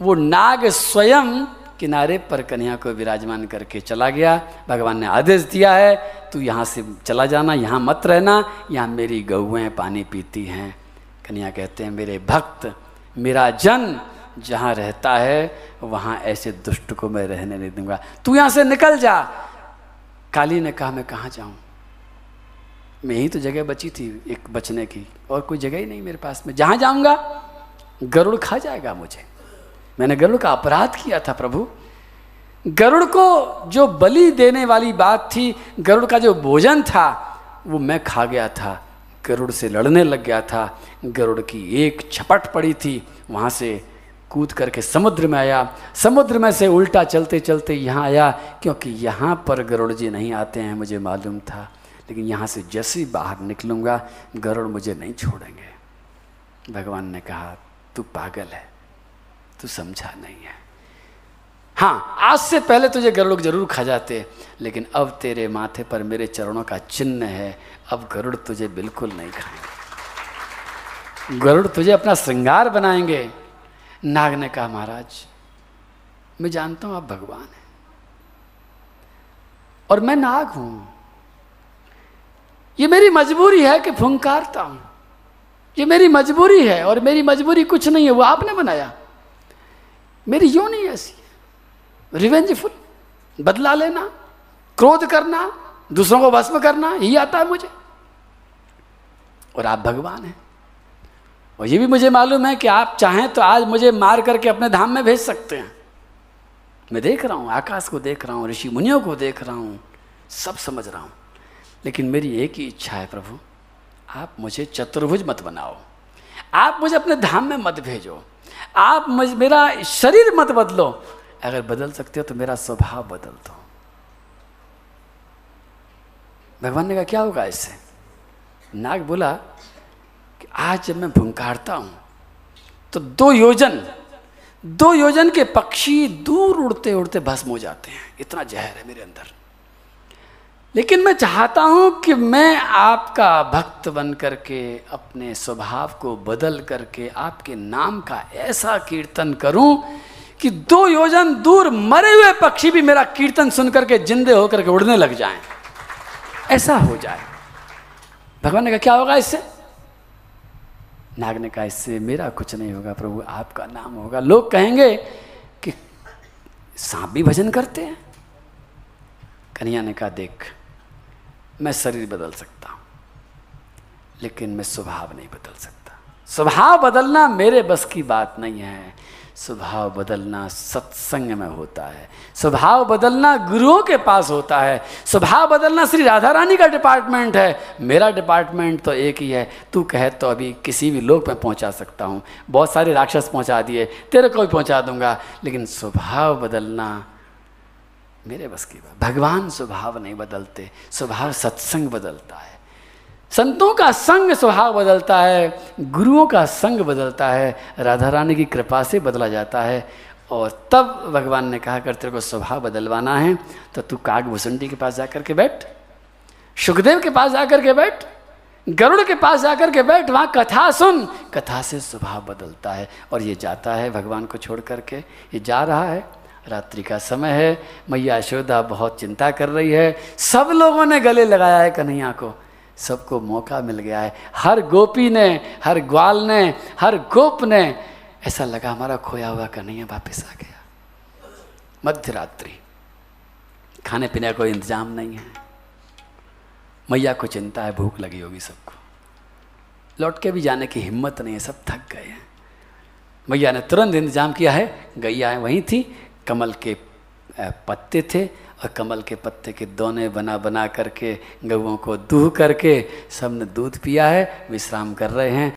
वो नाग स्वयं किनारे पर कन्या को विराजमान करके चला गया। भगवान ने आदेश दिया है, तू यहाँ से चला जाना, यहाँ मत रहना, यहाँ मेरी गौएँ पानी पीती हैं। कन्या कहते हैं, मेरे भक्त, मेरा जन जहाँ रहता है, वहाँ ऐसे दुष्ट को मैं रहने नहीं दूँगा। तू यहाँ से निकल जा। काली ने कहा, मैं कहाँ जाऊँ? मैं ही तो जगह बची थी एक बचने की, और कोई जगह ही नहीं मेरे पास। में जहाँ जाऊँगा, गरुड़ खा जाएगा मुझे। मैंने गरुड़ का अपराध किया था प्रभु। गरुड़ को जो बलि देने वाली बात थी, गरुड़ का जो भोजन था, वो मैं खा गया था। गरुड़ से लड़ने लग गया था। गरुड़ की एक छपट पड़ी थी, वहाँ से कूद करके समुद्र में आया। समुद्र में से उल्टा चलते चलते यहाँ आया, क्योंकि यहाँ पर गरुड़ जी नहीं आते हैं, मुझे मालूम था। लेकिन यहाँ से जैसे ही बाहर निकलूँगा, गरुड़ मुझे नहीं छोड़ेंगे। भगवान ने कहा, तू पागल है। तू समझा नहीं है। हाँ आज से पहले तुझे गरुड़ ज़रूर खा जाते, लेकिन अब तेरे माथे पर मेरे चरणों का चिन्ह है। अब गरुड़ तुझे बिल्कुल नहीं खाएँगे। गरुड़ तुझे अपना श्रृंगार बनाएँगे। नाग ने कहा, महाराज, मैं जानता हूँ आप भगवान हैं। और मैं नाग हूँ। ये मेरी मजबूरी है कि फुंकारता हूँ। ये मेरी मजबूरी है और मेरी मजबूरी कुछ नहीं है। वो आपने बनाया। मेरी यूँ नहीं ऐसी। रिवेंजफुल बदला लेना, क्रोध करना, दूसरों को भस्म करना ही आता है मुझे। और आप भगवान हैं। और ये भी मुझे मालूम है कि आप चाहें तो आज मुझे मार करके अपने धाम में भेज सकते हैं। मैं देख रहा हूँ, आकाश को देख रहा हूँ, ऋषि मुनियों को देख रहा हूँ, सब समझ रहा हूँ। लेकिन मेरी एक ही इच्छा है प्रभु, आप मुझे चतुर्भुज मत बनाओ। आप मुझे अपने धाम में मत भेजो। आप मेरा शरीर मत बदलो। अगर बदल सकते हो तो मेरा स्वभाव बदल दो। भगवान ने कहा, क्या होगा इससे? नाग बोला कि, आज जब मैं भुंकारता हूँ तो दो योजन दो योजन के पक्षी दूर उड़ते उड़ते भस्म हो जाते हैं। इतना जहर है मेरे अंदर। लेकिन मैं चाहता हूँ कि मैं आपका भक्त बन करके, अपने स्वभाव को बदल करके, आपके नाम का ऐसा कीर्तन करूँ कि दो योजन दूर मरे हुए पक्षी भी मेरा कीर्तन सुन करके जिंदे होकर के उड़ने लग जाएँ। ऐसा हो जाए। भगवान ने कहा, क्या होगा इससे? नाग ने कहा, इससे मेरा कुछ नहीं होगा प्रभु, आपका नाम होगा। लोग कहेंगे कि सांप भी भजन करते हैं। कन्हैया ने कहा, देख मैं शरीर बदल सकता हूँ, लेकिन मैं स्वभाव नहीं बदल सकता। स्वभाव बदलना मेरे बस की बात नहीं है। स्वभाव बदलना सत्संग में होता है। स्वभाव बदलना गुरुओं के पास होता है। स्वभाव बदलना श्री राधा रानी का डिपार्टमेंट है। मेरा डिपार्टमेंट तो एक ही है। तू कहे तो अभी किसी भी लोग में पहुँचा सकता हूँ। बहुत सारे राक्षस पहुँचा दिए, तेरे को भी पहुँचा दूँगा। लेकिन स्वभाव बदलना मेरे बस की बात। भगवान स्वभाव नहीं बदलते, स्वभाव सत्संग बदलता है। संतों का संग स्वभाव बदलता है, गुरुओं का संग बदलता है राधा रानी की कृपा से बदला जाता है। और तब भगवान ने कहा, कर तेरे को स्वभाव बदलवाना है तो तू काग भुसंडी के पास जाकर के बैठ, सुखदेव के पास जाकर के बैठ, गरुड़ के पास जाकर के बैठ, वहाँ कथा सुन। कथा से स्वभाव बदलता है और ये जाता है भगवान को छोड़ करके। ये जा रहा है। रात्रि का समय है, मैया यशोदा बहुत चिंता कर रही है। सब लोगों ने गले लगाया है कन्हैया को। सबको मौका मिल गया है। हर गोपी ने, हर ग्वाल ने, हर गोप ने ऐसा लगा हमारा खोया हुआ कन्हैया वापस आ गया। मध्य रात्रि खाने पीने का कोई इंतज़ाम नहीं है। मैया को चिंता है, भूख लगी होगी सबको। लौट के भी जाने की हिम्मत नहीं है, सब थक गए हैं। मैया ने तुरंत इंतज़ाम किया है, गैया वहीं थी। कमल के पत्ते थे और कमल के पत्ते के दोने बना बना करके गऊ को दूह करके सबने दूध पिया है, विश्राम कर रहे हैं।